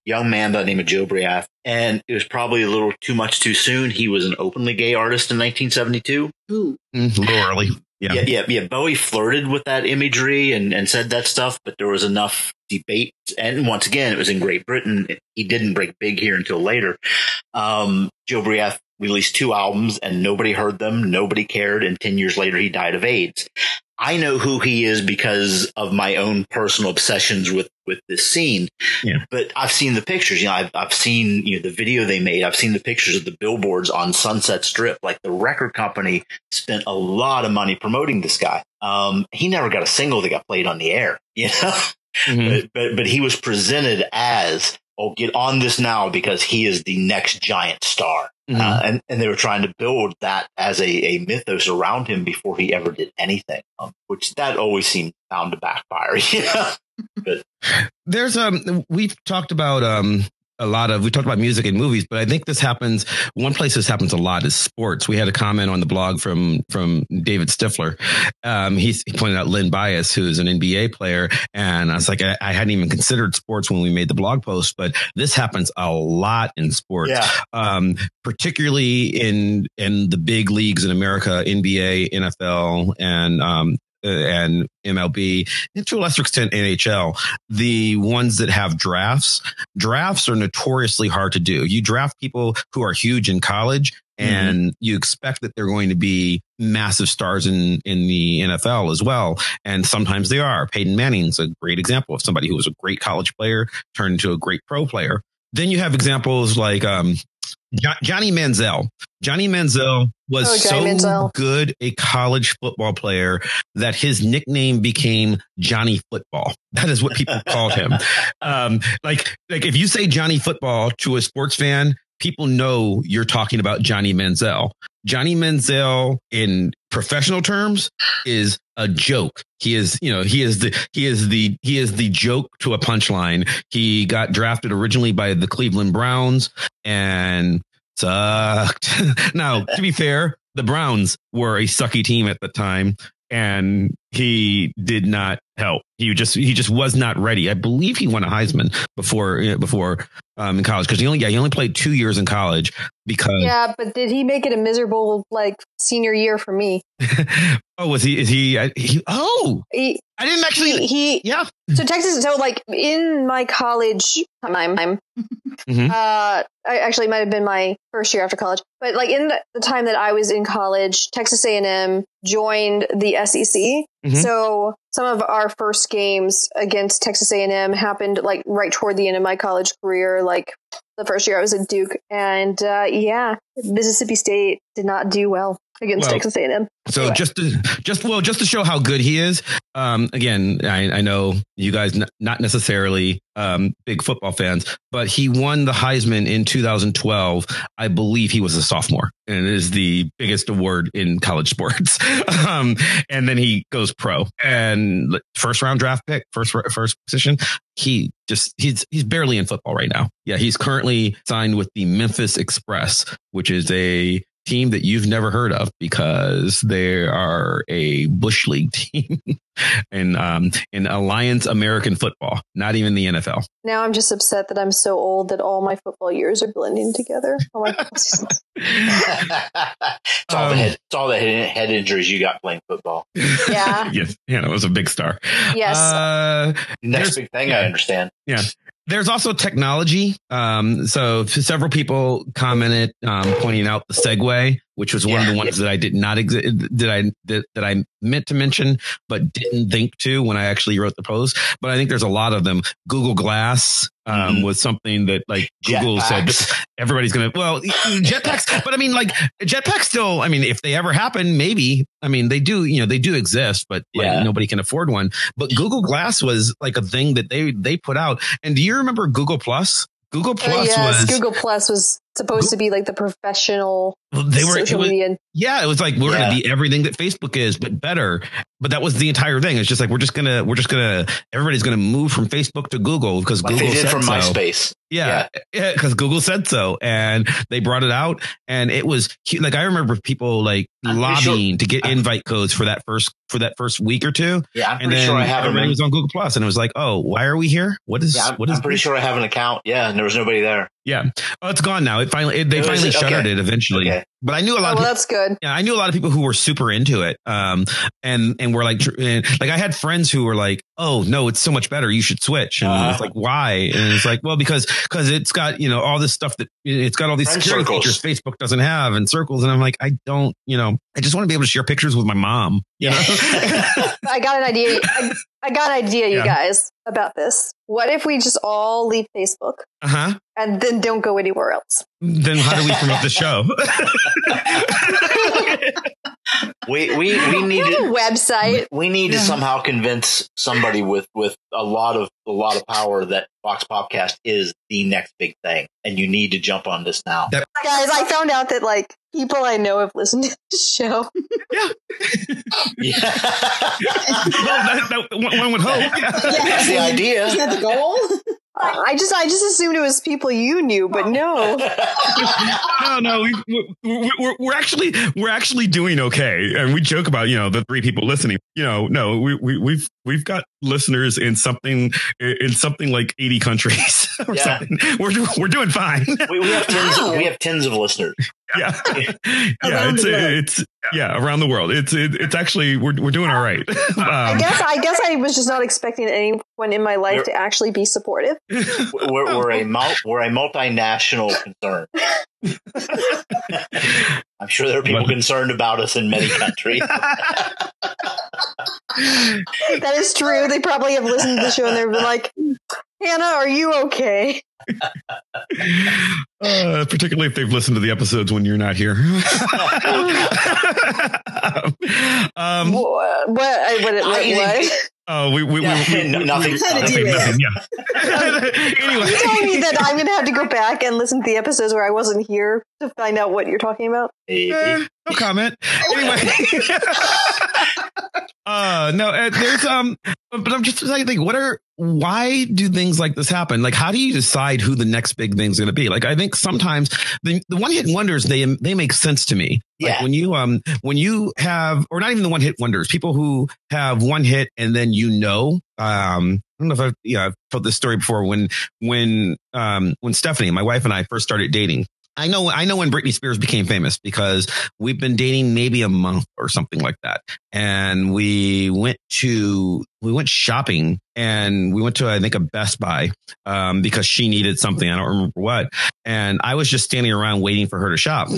young man by the name of Jobriath, and it was probably a little too much too soon. He was an openly gay artist in 1972.
Ooh.
Mm, a little early. Yeah.
Yeah, yeah, yeah. Bowie flirted with that imagery and, and said that stuff, but there was enough debate. And once again, it was in Great Britain. He didn't break big here until later. Um, Jobriath released two albums and nobody heard them. Nobody cared. And 10 years later, he died of AIDS. I know who he is because of my own personal obsessions with, with this scene.
Yeah.
But I've seen the pictures, you know, I've, I've seen, you know, the video they made. I've seen the pictures of the billboards on Sunset Strip. Like the record company spent a lot of money promoting this guy. Um, he never got a single that got played on the air, (laughs) you know,
Mhm.
but, but, but he was presented as, oh, get on this now because he is the next giant star.
Mhm.
Uh, and, and they were trying to build that as a, a mythos around him before he ever did anything, um, which that always seemed bound to backfire. (laughs) You know?
There's um we've talked about um a lot of we talked about music and movies, but I think this happens one place this happens a lot is sports. We had a comment on the blog from from David Stifler. Um he's, he pointed out Len Bias, who's an NBA player, and I was like, I, I hadn't even considered sports when we made the blog post, but this happens a lot in sports.
yeah.
um, particularly in in the big leagues in America, NBA, NFL, and um, and MLB, and to a lesser extent NHL, the ones that have drafts, drafts are notoriously hard to do. You draft people who are huge in college and mm-hmm. you expect that they're going to be massive stars in in the NFL as well, and sometimes they are. Peyton Manning's a great example of somebody who was a great college player turned into a great pro player. Then you have examples like um, Johnny Manziel. Johnny Manziel was oh, so Manziel. good a college football player that his nickname became Johnny Football. (laughs) That is what people called him. (laughs) Um, like, like if you say Johnny Football to a sports fan, people know you're talking about Johnny Manziel. Johnny Manziel in professional terms is a joke. He is, you know, he is the he is the he is the joke to a punchline. He got drafted originally by the Cleveland Browns and sucked. (laughs) now, to be fair, the Browns were a sucky team at the time and he did not help. He just he just was not ready. I believe he won a Heisman before before um, in college because he only yeah he only played two years in college because
yeah. But did he make it a miserable like senior year for me? (laughs)
oh, was he? Is he? Uh, he oh, he, I didn't actually.
He, he,
yeah.
So Texas. So like in my college time, mm-hmm. uh, I actually might have been my first year after college, but like in the, the time that I was in college, Texas A and M joined the SEC. Mm-hmm. So some of our first games against Texas A&M happened like right toward the end of my college career, like the first year I was at Duke, and uh, yeah, Mississippi State did not do well against well, Texas A&M.
So anyway. just to just well just to show how good he is. Um, again, I, I know you guys n- not necessarily um, big football fans, but he won the Heisman in 2012. I believe he was a sophomore, and it is the biggest award in college sports. (laughs) um, and then he goes pro and first round draft pick, first first position. He just he's he's barely in football right now. Yeah, he's currently signed with the Memphis Express, which is a team that you've never heard of because they are a bush league (laughs) team in um, in Alliance American Football, not even the NFL.
Now I'm just upset that I'm so old that all my football years are blending together. All (laughs) it's
all um, the head, it's all the head, head, injuries you got playing football.
Yeah. (laughs)
yes. Yeah, it was a big star.
Yes.
Uh, Next big thing, yeah. I understand.
Yeah. There's also technology. Um, so several people commented, um, pointing out the Segway, which was one yeah, of the ones that I did not exist that I that, that I meant to mention, but didn't think to when I actually wrote the post. But I think there's a lot of them. Google Glass um, mm-hmm. was something that like Google jetpacks. said everybody's gonna well jetpacks, but I mean like jetpacks still. I mean, if they ever happen, maybe. I mean, they do. You know, they do exist, but like, yeah. nobody can afford one. But Google Glass was like a thing that they they put out. And do you remember Google Plus? Google Plus uh, yes,
was Google Plus was supposed to be like the professional they were social
was,
media.
Yeah, it was like we're yeah. gonna be everything that Facebook is, but better. But that was the entire thing. It's just like we're just gonna we're just gonna everybody's gonna move from Facebook to Google because like Google said from so.
MySpace.
Yeah, because yeah, Google said so, and they brought it out, and it was like I remember people like I'm lobbying sure. to get invite codes for that first for that first week or two.
Yeah, I'm
and then
sure I have.
Everybody was on Google Plus, and it was like, oh, why are we here? What is?
Yeah,
what is?
I'm pretty
this?
sure I have an account. Yeah, and there was nobody there.
Yeah, oh, it's gone now. It finally it, they it finally shuttered okay. it eventually. Okay. But I knew a lot.
Oh,
of people,
that's good.
Yeah, I knew a lot of people who were super into it. Um, and and were like, and, like I had friends who were like, "Oh no, it's so much better. You should switch." And uh, it's like, why? And it's like, well, because because it's got you know all this stuff that it's got all these security circles. features Facebook doesn't have and circles. And I'm like, I don't, you know, I just want to be able to share pictures with my mom.
Yeah. (laughs) I got an idea. I, I got an idea, you yeah. guys, about this. What if we just all leave Facebook?
Uh huh.
And then don't go anywhere else?
Then how do we promote the show?
we we we need
a website.
We need yeah. to somehow convince somebody with with a lot of a lot of power that VoxPopcast is the next big thing, and you need to jump on this now,
that- guys. I found out that like people I know have listened (laughs) to the show.
Yeah, (laughs) yeah. well, that, that, one would hope. Yeah.
That's the idea.
Is that the goal? (laughs)
I just I just assumed it was people you knew, but no.
no, no, we, we, we're, we're actually we're actually doing okay, and we joke about you know the three people listening. You know, no, we, we we've we've got listeners in something in something like eighty countries (laughs) or yeah. something. We're we're doing fine.
we, we have tens. Of, we have tens of listeners.
Yeah, (laughs) yeah,
Around
it's it's yeah around the world. It's it, it's actually we're we're doing all right. (laughs)
I
Um,
guess I guess I was just not expecting anyone in my life to actually be supportive.
We're, we're a mul- we're a multinational concern. I'm sure there are people concerned about us in many countries.
That is true. They probably have listened to the show and they've been like, Hannah, are you okay? (laughs)
uh, particularly if they've listened to the episodes when you're not here. (laughs) um,
What? What? I- What? What? What?
oh, we, we, we,
Yeah, (laughs)
we,
no-
we-
nothing-
we- nothing, nothing, yeah. anyway,
You telling me that I'm going to have to go back and listen to the episodes where I wasn't here to find out what you're talking about?
Eh, no comment. Anyway, (laughs) uh, no, uh, there's um, but I'm just like, like, what are why do things like this happen? Like, how do you decide who the next big thing's going to be? Like, I think sometimes the the one hit wonders they they make sense to me. Like
Yeah.
when you um when you have or not even the one hit wonders, people who have one hit and then you know um I don't know if I've yeah I've told this story before when when um when Stephanie my wife and I first started dating. I know I know when Britney Spears became famous because we've been dating maybe a month or something like that. And we went to we went shopping and we went to I think a Best Buy um because she needed something. I don't remember what. And I was just standing around waiting for her to shop.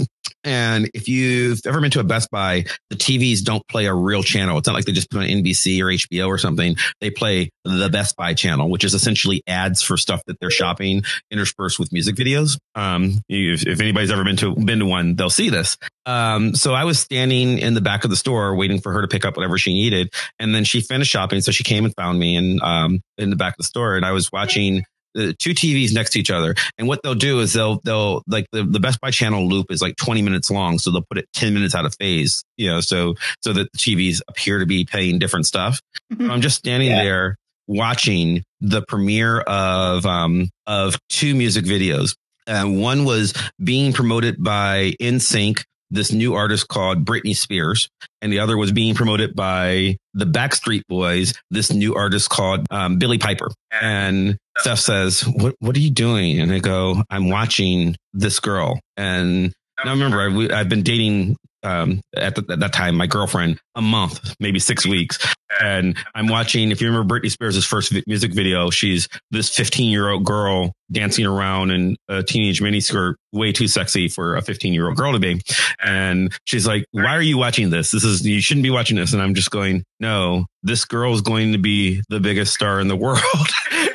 And if you've ever been to a Best Buy, the TVs don't play a real channel. It's not like they just put on NBC or HBO or something. They play the Best Buy channel, which is essentially ads for stuff that they're shopping interspersed with music videos. Um, if, if anybody's ever been to been to one, they'll see this. Um, so I was standing in the back of the store waiting for her to pick up whatever she needed, and then she finished shopping. So she came and found me and um in the back of the store, and I was watching the two TVs next to each other. And what they'll do is they'll they'll like the, the Best Buy channel loop is like 20 minutes long. So they'll put it 10 minutes out of phase, you know, so so that the TVs appear to be playing different stuff. So I'm just standing
Yeah.
there watching the premiere of um of two music videos. And one was being promoted by NSYNC, this new artist called Britney Spears, and the other was being promoted by the Backstreet Boys, this new artist called um, Billie Piper. And Steph says, "What what are you doing?" And I go, "I'm watching this girl." And now remember, I, I've been dating um, at, the, at that time my girlfriend a month, maybe six weeks, and I'm watching. If you remember Britney Spears' first music video, she's this 15 year old girl dancing around in a teenage miniskirt, way too sexy for a 15 year old girl to be. And she's like, "Why are you watching this? This is you shouldn't be watching this." And I'm just going, "No, this girl is going to be the biggest star in the (laughs) world."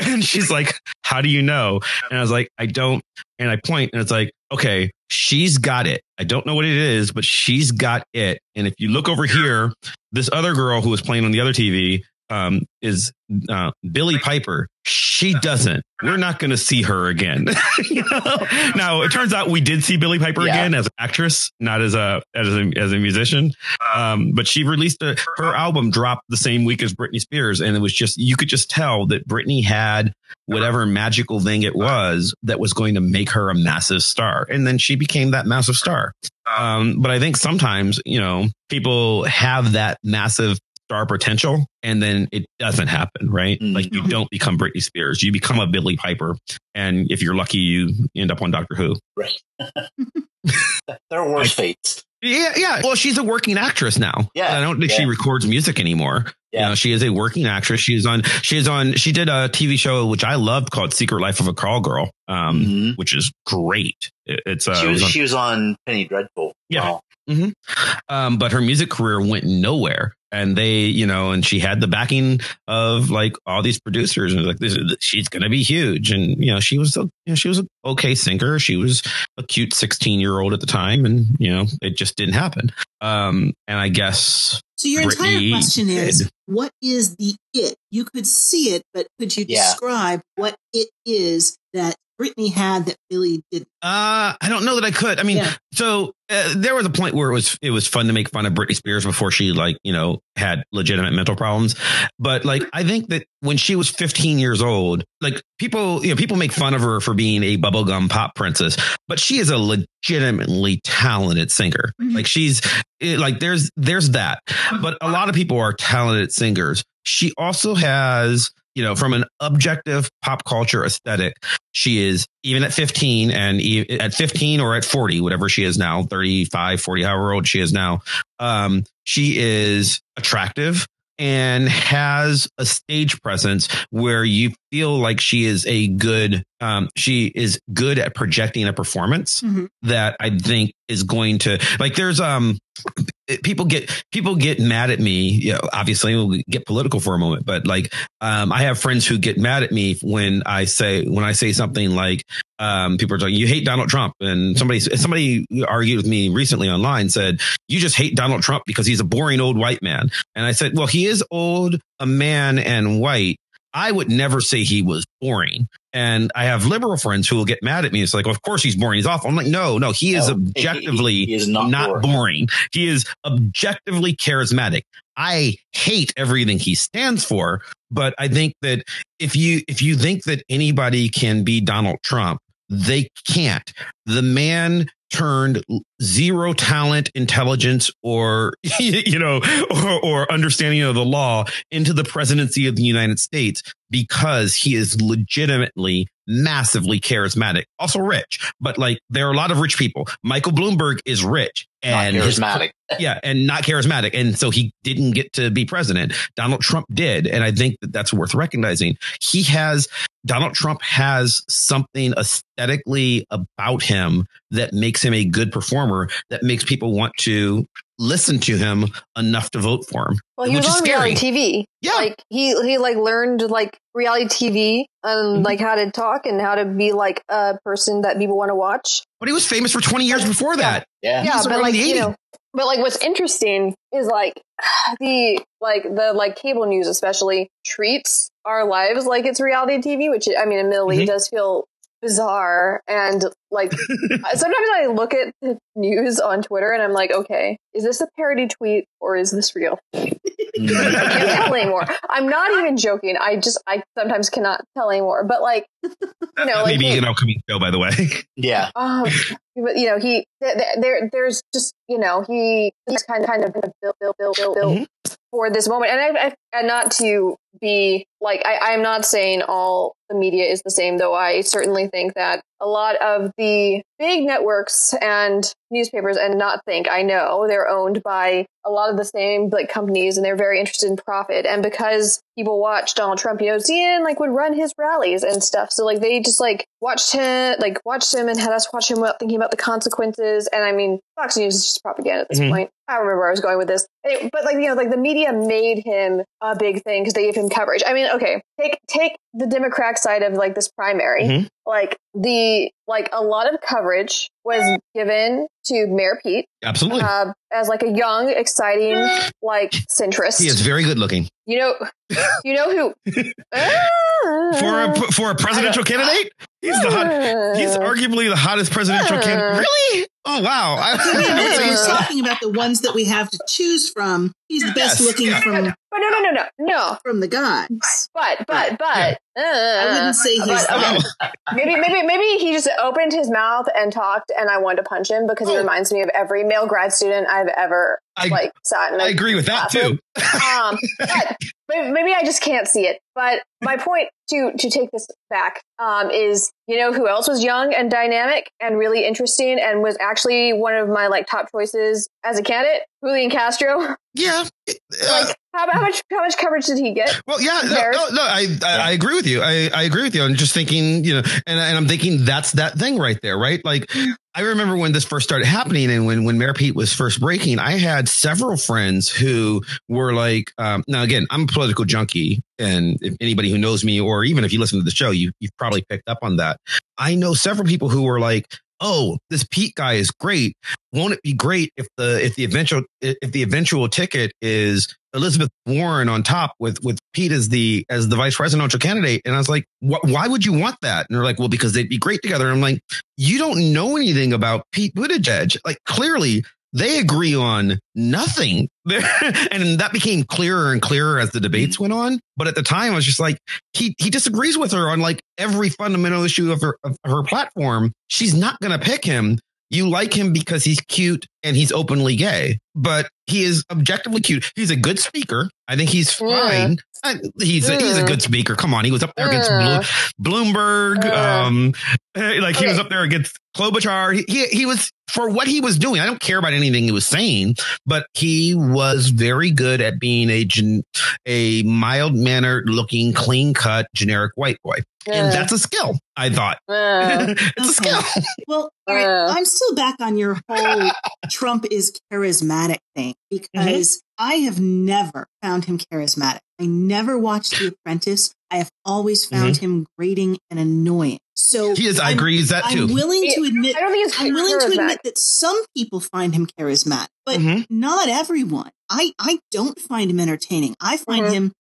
and she's like, "How do you know?" And I was like, "I don't." And I point, and it's like, "Okay, she's got it. I don't know what it is, but she's got it." And if you look over here, this other girl who was playing on the other TV um, is uh, Billie Piper. She doesn't. We're not going to see her again. (laughs) you know? Now it turns out we did see Billie Piper
Yeah.
again as an actress, not as a as a as a musician. Um, but she released a, her album dropped the same week as Britney Spears, and it was just you could just tell that Britney had whatever magical thing it was that was going to make her a massive star, and then she became that massive star. Um, but I think sometimes you know people have that massive star potential and then it doesn't happen, right?
Mhm.
Like you don't become Britney Spears, you become a Billie Piper, and if you're lucky, you end up on Doctor Who.
Right. (laughs) there are worse fates.
Yeah, yeah. Well, she's a working actress now.
Yeah,
I don't think she records music anymore. You
Yeah.
know, she is a working actress. She's on. She's on. She did a TV show which I loved called Secret Life of a Call Girl, um,
Mhm.
which is great. It- it's uh,
she
it
was
was on-
she was on Penny Dreadful.
Yeah.
Wow.
um, but her music career went nowhere. And they, you know, and she had the backing of like all these producers, and like this, she's gonna be huge. And you know, she was, a, you know, she was an okay singer. She was a cute sixteen year old at the time, and you know, it just didn't happen. Um, and I guess
So your entire
Britney
question is,
did.
what is the it? You could see it, but could you
Yeah.
describe what it is that Britney had that Billie didn't?
Uh, I don't know that I could. I mean,
Yeah.
so uh, there was a point where it was it was fun to make fun of Britney Spears before she like you know had legitimate mental problems. But like, I think that when she was 15 years old, like people you know people make fun of her for being a bubblegum pop princess, but she is a legitimately talented singer.
Mhm.
Like she's it, like there's there's that, but a lot of people are talented singers. She also has you know, from an objective pop culture aesthetic, she is even at 15 and e- at 15 or at 40, whatever she is now, 35, 40, however old she is now. Um, she is attractive and has a stage presence where you feel like she is a good um she is good at projecting a performance
Mhm.
that I think is going to like there's um people get people get mad at me you know obviously we'll get political for a moment but like um I have friends who get mad at me when I say when I say something like um people are talking you hate Donald Trump and somebody somebody argued with me recently online said you just hate Donald Trump because he's a boring old white man and I said, well, he is old, a man and white. I would never say he was boring. And I have liberal friends who will get mad at me. It's like, of course he's boring. He's awful. I'm like, no, no, he is
No, he-
objectively
he is not
not
boring.
boring. He is objectively charismatic. I hate everything he stands for, but I think that if you if you think that anybody can be Donald Trump, they can't. The man turned zero talent, intelligence, or (laughs) you know, or, or understanding of the law into the presidency of the United States because he is legitimately massively charismatic, also rich. But like there are a lot of rich people. Michael Bloomberg is rich
Not
and his
charismatic. (laughs)
yeah, and not charismatic. And so he didn't get to be president. Donald Trump did. And I think that that's worth recognizing. He has, Donald Trump has something aesthetically about him that makes him a good performer, that makes people want to listen to him enough to vote for him.
Well, he
Which
was
is
on
scary.
reality TV.
Yeah.
Like he he like learned like reality TV and
Mhm.
like how to talk and how to be like a person that people want to watch.
But he was famous for 20 years before that.
Yeah.
yeah,
was
but like
the
you know, but like what's interesting is like (sighs) the like the like cable news especially treats our lives like it's reality TV, which I mean, admittedly,
Mhm.
does feel bizarre and like (laughs) sometimes I look at the news on Twitter and I'm like, okay, is this a parody tweet or is this real? (laughs) I can't tell anymore. I'm not even joking. I just I sometimes cannot tell anymore. But like you know,
That
like
may an upcoming show, by the way. (laughs)
yeah.
um, but you know, he th- th- there there's just you know he he's kind of kind of built built built built built for this moment, and I, I and not to be like I, I'm not saying all the media is the same, though I certainly think that a lot of the big networks and newspapers, and not think I know they're owned by a lot of the same like companies, and they're very interested in profit, and because people watch Donald Trump, you know, CNN like would run his rallies and stuff, so like they just like watched him, like watched him, and had us watch him without thinking about the consequences, and I mean, Fox News is just propaganda at this
Mhm.
point. I don't remember where I was going with this, It- but like you know, like the media made him a big thing because they coverage. I mean, okay, take take the Democrat side of like this primary,
Mhm.
like the like a lot of coverage was given to Mayor Pete
Absolutely.
uh, as like a young, exciting, like centrist.
he is very good looking
You know, you know who (laughs)
for a, for a presidential candidate. He's the hot, He's arguably the hottest presidential candidate. Really? Oh wow! I,
So
Uh,
we're talking about the ones that we have to choose from. He's the best
Yes.
looking from
But no, no, no, no, no.
from the gods.
But, but, but. Uh,
I wouldn't say he's
but, okay. (laughs) Maybe, maybe, maybe he just opened his mouth and talked, and I wanted to punch him because he
Oh.
reminds me of every male grad student I've ever
I,
like sat in. a
I agree with that too.
um, (laughs) but maybe, maybe I just can't see it. But my point to to take this back um, is, you know, who else was young and dynamic and really interesting and was actually one of my like top choices as a candidate, Julian Castro.
Yeah. (laughs) Uh,
like, how, how much how much coverage did he get?
well, yeah, no, no, no I, I, I agree with you. I, I agree with you. I'm just thinking, you know, and, and I'm thinking that's that thing right there, right? Like, I remember when this first started happening and when, when Mayor Pete was first breaking, I had several friends who were like, um, now again, I'm a political junkie. And if anybody who knows me, or even if you listen to the show, you, you've probably picked up on that. I know several people who were like, oh, this Pete guy is great. Won't it be great if the if the eventual if the eventual ticket is Elizabeth Warren on top with with Pete as the as the vice presidential candidate? And I was like, why would you want that? And they're like, well, because they'd be great together. And I'm like, you don't know anything about Pete Buttigieg. Like clearly. They agree on nothing. (laughs) and that became clearer and clearer as the debates mm-hmm. went on. But at the time, I was just like, he, he disagrees with her on like every fundamental issue of her, of her platform. She's not going to pick him. You like him because he's cute and he's openly gay, but he is objectively cute. He's a good speaker. I think he's
Yeah.
fine. I- he's a, he's a good speaker. Come on, he was up there against
Yeah.
Blo- Bloomberg.
Yeah.
Um, eh, like he was up there against Klobuchar. He, he he was for what he was doing. I don't care about anything he was saying, but he was very good at being a gen, a mild mannered looking, clean cut, generic white boy, and that's a skill. I thought
Uh, (laughs)
it's a skill.
Well, all right, (laughs)
Uh.
I'm still back on your whole (laughs) Trump is charismatic thing because I have never found him charismatic. I never watched The Apprentice. I have always found him grating and annoying. So
He is. I
I'm-
agree. Is that
I'm
too?
willing to admit.
I don't think it's
I'm willing to admit that some people find him charismatic, but
Mhm.
not everyone. I, I don't find him entertaining. I find
Mhm.
him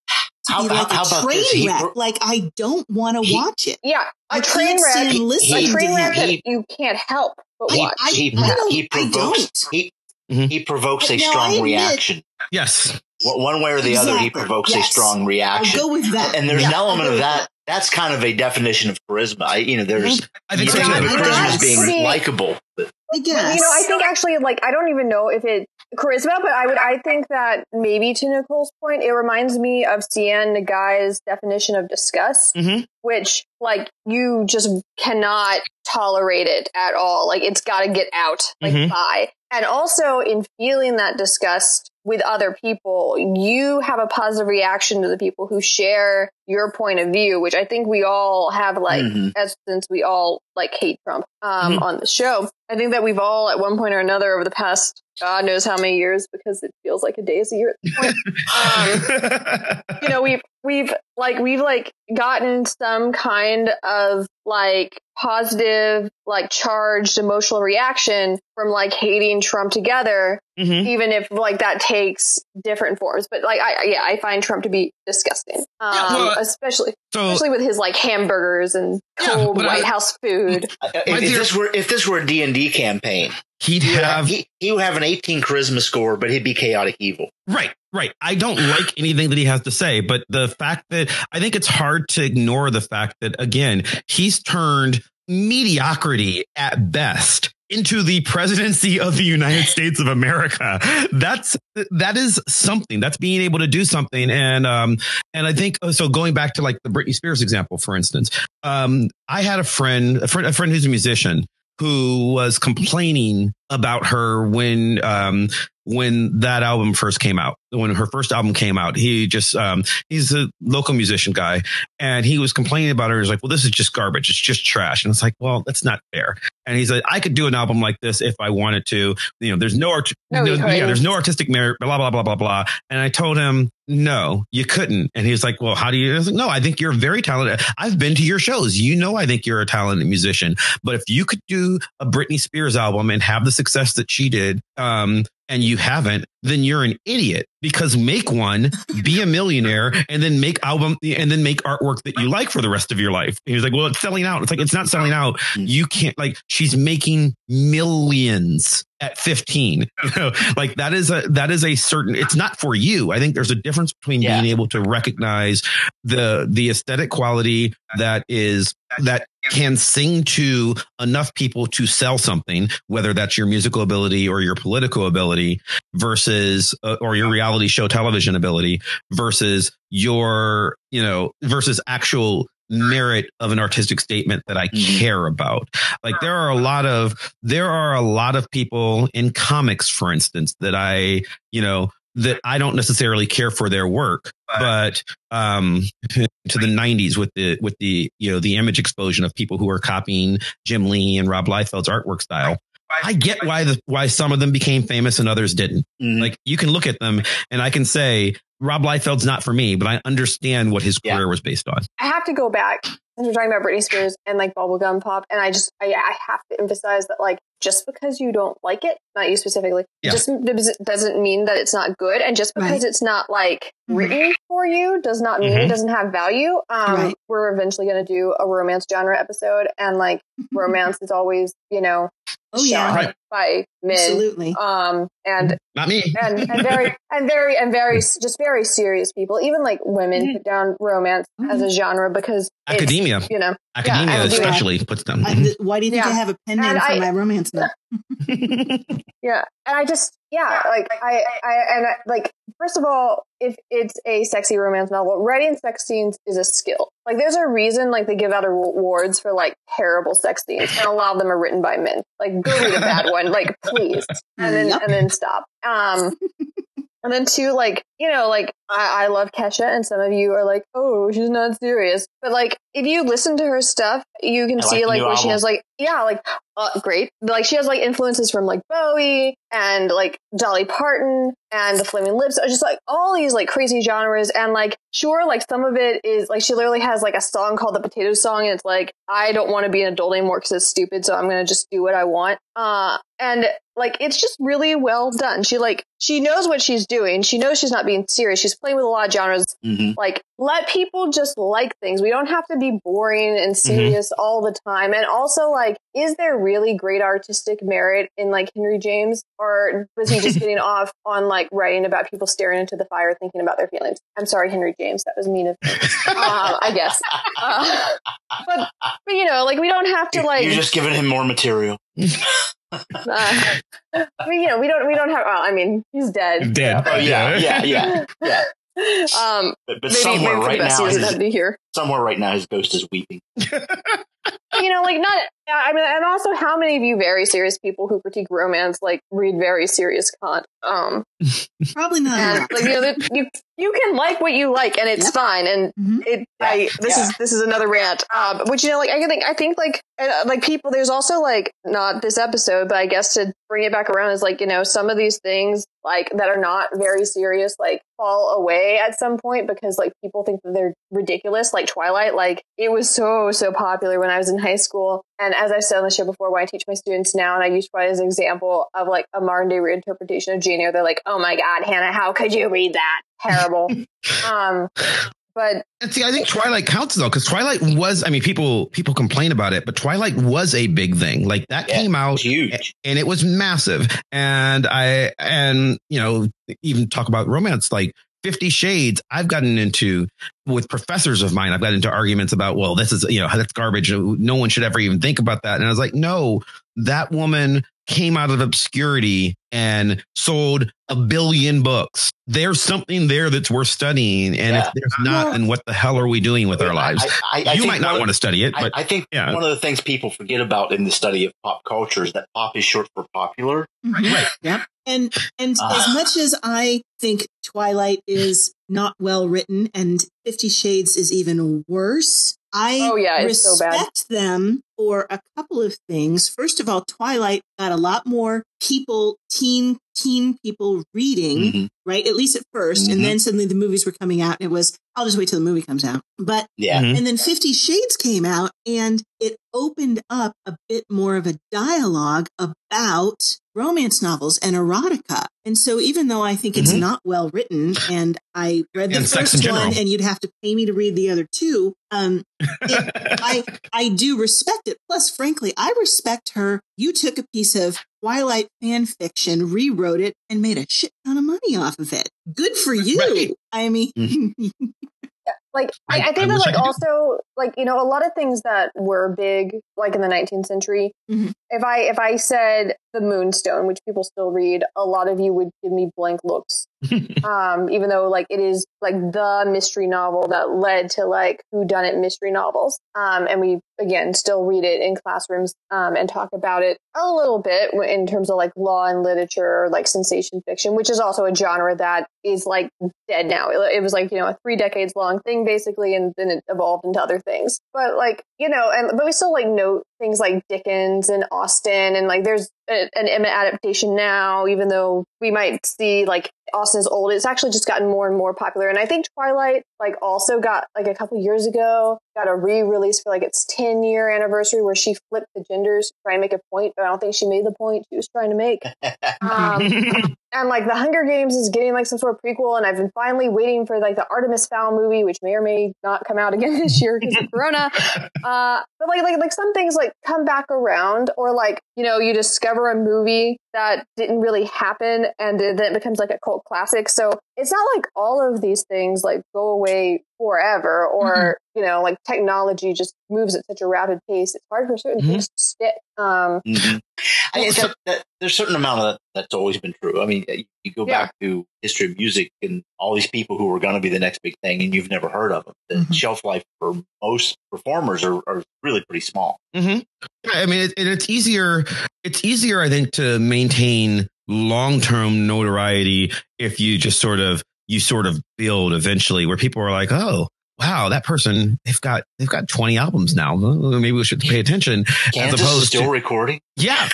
to
How-
be like
how- how
a
about
train?
He
wreck.
pro-
like I don't want to watch it.
Yeah,
I
a train wreck.
stand
A train wreck
him.
that you can't help but
I-
watch.
I-
he,
I don't-
he
I
provokes
don't.
he
Mhm.
he provokes a
Now,
strong
admit-
reaction.
Yes.
One one way or the other, he
Exactly.
provokes a
Yes.
strong
I'll
reaction.
go with that.
And there's
Yeah,
an element of
with
that. That's kind of a definition of charisma. I, you know, there's
I think
you think of.
I-
charisma
I-
as being
I-
likable.
I guess.
You know, I think actually, like, I don't even know if it charisma, but I would, I think that maybe to Nicole's point, it reminds me of Sianne Ngai's definition of disgust,
Mhm.
which, like, you just cannot tolerate it at all. Like, it's got to get out, like,
Mhm.
by. And also, in feeling that disgust with other people, you have a positive reaction to the people who share your point of view, which I think we all have, like,
Mhm.
as since we all like hate Trump um,
Mhm.
on the show. I think that we've all, at one point or another, over the past God knows how many years, because it feels like a day is a year at this point. (laughs) um, you know, we've we've like we've like gotten some kind of like positive, like charged emotional reaction from like hating Trump together,
Mhm.
even if like that takes different forms. But like, I yeah, I find Trump to be disgusting, um,
Yeah, well,
especially
So
especially with his like hamburgers and
Yeah,
cold
I-
White House food.
Uh,
My
If, if this were if this were a D and D campaign,
he'd
have,
have
he, he would have an 18 charisma score, but he'd be chaotic evil.
Right, right. I don't like anything that he has to say, but the fact that I think it's hard to ignore the fact that again, he's turned mediocrity at best into the presidency of the United (laughs) States of America. That's that is something. That's being able to do something. And um and I think so going back to like the Britney Spears example, for instance, um, I had a friend, a friend, a friend who's a musician who was complaining about her when um when that album first came out. When her first album came out he just um he's a local musician guy and he was complaining about her. He's like well this is just garbage. It's just trash. And it's like well that's not fair. And he's like i could do an album like this if i wanted to. You know there's no art
No, you
yeah there's no artistic merit blah blah blah blah blah. And i told him no you couldn't. And he's like well how do you I like, no i think you're very talented. I've been to your shows. You know i think you're a talented musician. But if you could do a Britney Spears album and have the success that she did, um, and you haven't, then you're an idiot because make one, be a millionaire, and then make album and then make artwork that you like for the rest of your life. And he's like, well, it's selling out. It's like, it's not selling out. You can't like, she's making millions at 15 (laughs) you know like that is a that is a certain it's not for you i think there's a difference between
Yeah.
being able to recognize the the aesthetic quality that is that can sing to enough people to sell something whether that's your musical ability or your political ability versus uh, or your reality show television ability versus your you know versus actual merit of an artistic statement that I
Mhm.
care about. Like there are a lot of there are a lot of people in comics, for instance, that I, you know, that I don't necessarily care for their work, but um (laughs) to the 90s with the with the you know the image explosion of people who are copying Jim Lee and Rob Liefeld's artwork style. I get why the why some of them became famous and others didn't.
Mhm.
Like you can look at them and I can say Rob Liefeld's not for me, but I understand what his
Yeah.
career was based on.
I have to go back. We're talking about Britney Spears and like bubblegum pop, and I just I, I have to emphasize that like just because you don't like it, not you specifically,
Yeah.
just doesn't mean that it's not good, and just because
Right.
it's not like
Mhm.
written for you does not mean it
Mhm.
doesn't have value. Um,
Right.
we're eventually going to do a romance genre episode, and like (laughs) romance is always you know
oh yeah,
Right.
By men,
absolutely.
um, and
Not me. (laughs)
and, and very and very and very just very serious people even like women put down romance as a genre because
Academia.
you know
Academia
academia.
especially puts them.
I, why do you think
Yeah.
I have a pen name
And
for
I-
my romance novel? (laughs)
Yeah, and I just yeah, like I I and I, like first of all, if it's a sexy romance novel, writing sex scenes is a skill. Like there's a reason like they give out awards for like terrible sex scenes, and a lot of them are written by men. Like go read a bad one, like please, and then
Yep.
and then stop. Um, (laughs) and then two, like you know, like I, I love Kesha, and some of you are like, oh, she's not serious. But like if you listen to her stuff, you can
I
see like
new
where she has like yeah, like uh, great. Like she has like influences from like Bowie and like Dolly Parton and the Flaming Lips, just like all these like crazy genres. And like sure, like some of it is like she literally has like a song called the Potato Song, and it's like I don't want to be an adult anymore because it's stupid, so I'm gonna just do what I want. Uh, and like it's just really well done. She like she knows what she's doing. She knows she's not being serious. She's playing with a lot of genres
hmm
like let people just like things. We don't have to be boring and serious all the time. And also like is there really great artistic merit in like henry james? Or was he just (laughs) getting off on like writing about people staring into the fire thinking about their feelings? I'm sorry henry james. That was mean of me. Uh, i guess. (laughs) Uh, but but you know like we don't have to like
You're just giving him more material. (laughs)
uh, we, you know we don't we don't have well, i mean he's dead.
Dead.
Oh yeah, yeah, yeah, yeah.
Um
But, but
maybe,
somewhere right now,
he doesn't have
his,
to be here
somewhere right now, his ghost is weeping. (laughs)
you know, like not. I mean, and also, how many of you very serious people who critique romance like read very serious Kant? Um, (laughs)
Probably not.
and like you know, that you you can like what you like, and it's
Yep.
fine. And
Mhm.
it, I this
Yeah.
is this is another rant. Um, which you know, like I think I think like uh, like people. There's also like not this episode, but I guess to bring it back around is like you know some of these things like that are not very serious like fall away at some point because like people think that they're ridiculous. Like Twilight, like it was so so popular when I was in high school, and as I've said on the show before, when I teach my students now, and I use Twilight as an example of like a modern day reinterpretation of Jane Eyre, they're like, "Oh my god, Hannah, how could you read that? Terrible." (laughs) um, but
And see, I think Twilight counts though, because Twilight was, I mean, people people complain about it, but Twilight was a big thing. Like that
Yeah,
came out
huge.
and it was massive. And I and you know, even talk about romance, like Fifty Shades, I've gotten into with professors of mine, I've gotten into arguments about, well, this is, you know, that's garbage. No one should ever even think about that. And I was like, no, that woman came out of obscurity and sold a billion books. There's something there that's worth studying. And
Yeah.
if there's not,
Well-
then what the hell are we doing with our lives?
I, I, I
you might not
one-
want to study it,
I,
but
I think
yeah.
one of the things people forget about in the study of pop culture is that pop is short for popular.
Mhm.
Right.
Yep. And and
Ah.
as much as I think Twilight is not well written and Fifty Shades is even worse, I
Oh, yeah, it's so bad.
respect them for a couple of things. First of all, Twilight got a lot more people, teen teen people reading,
Mhm.
right? At least at 1st
Mhm.
and then suddenly the movies were coming out, and it was I'll just wait till the movie comes out. But
Yeah.
Mhm.
and then Fifty Shades came out and it opened up a bit more of a dialogue about romance novels and erotica. And so even though I think it's
Mhm.
not well written and I read the
And
first one and you'd have to pay me to read the other two, um, (laughs) I I do respect it. Plus, frankly, I respect her. You took a piece of Twilight fan fiction, rewrote it, and made a shit ton of money off of it. Good for you.
Right.
I mean, (laughs)
like I,
I-
I think
I
that like
could do-
also like you know a lot of things that were big like in the 19th century
Mhm.
if i if i said the moonstone which people still read. A lot of you would give me blank looks. (laughs) Um even though like it is like the mystery novel that led to like who done it mystery novels. Um and we again still read it in classrooms um and talk about it a little bit in terms of like law and literature like sensation fiction which is also a genre that is like dead now. It, it was like you know a three decades long thing basically and then it evolved into other things. But like you know and but we still like note things like dickens and Austen and like there's a, an Emma adaptation now even though we might see like Austen is old. It's actually just gotten more and more popular. And I think Twilight like also got like a couple years ago got a re-release for like its 10 year anniversary where she flipped the genders to try and make a point, but I don't think she made the point she was trying to make. (laughs) Um, and like the Hunger Games is getting like some sort of prequel, and I've been finally waiting for like the Artemis Fowl movie, which may or may not come out again (laughs) this year because of (laughs) Corona. Uh, but like like like some things like come back around, or like you know you discover a movie that didn't really happen, and then it becomes like a cult classic. So it's not like all of these things like go away forever or you know like technology just moves at such a rapid pace it's hard for certain
Mhm.
things to stick um
Mhm. I think that, that, there's a certain amount of that that's always been true. I mean, you go
Yeah.
back to history of music and all these people who are going to be the next big thing, and you've never heard of them. The
Mhm.
shelf life for most performers are, are really pretty small.
hmm I mean, it, it- it's easier. It's easier, I think, to maintain long term notoriety if you just sort of you sort of build eventually, where people are like, oh. Wow, that person they've got they've got twenty albums now. Maybe we should pay attention.
Kansas is
opposed
still
to-
recording.
Yeah,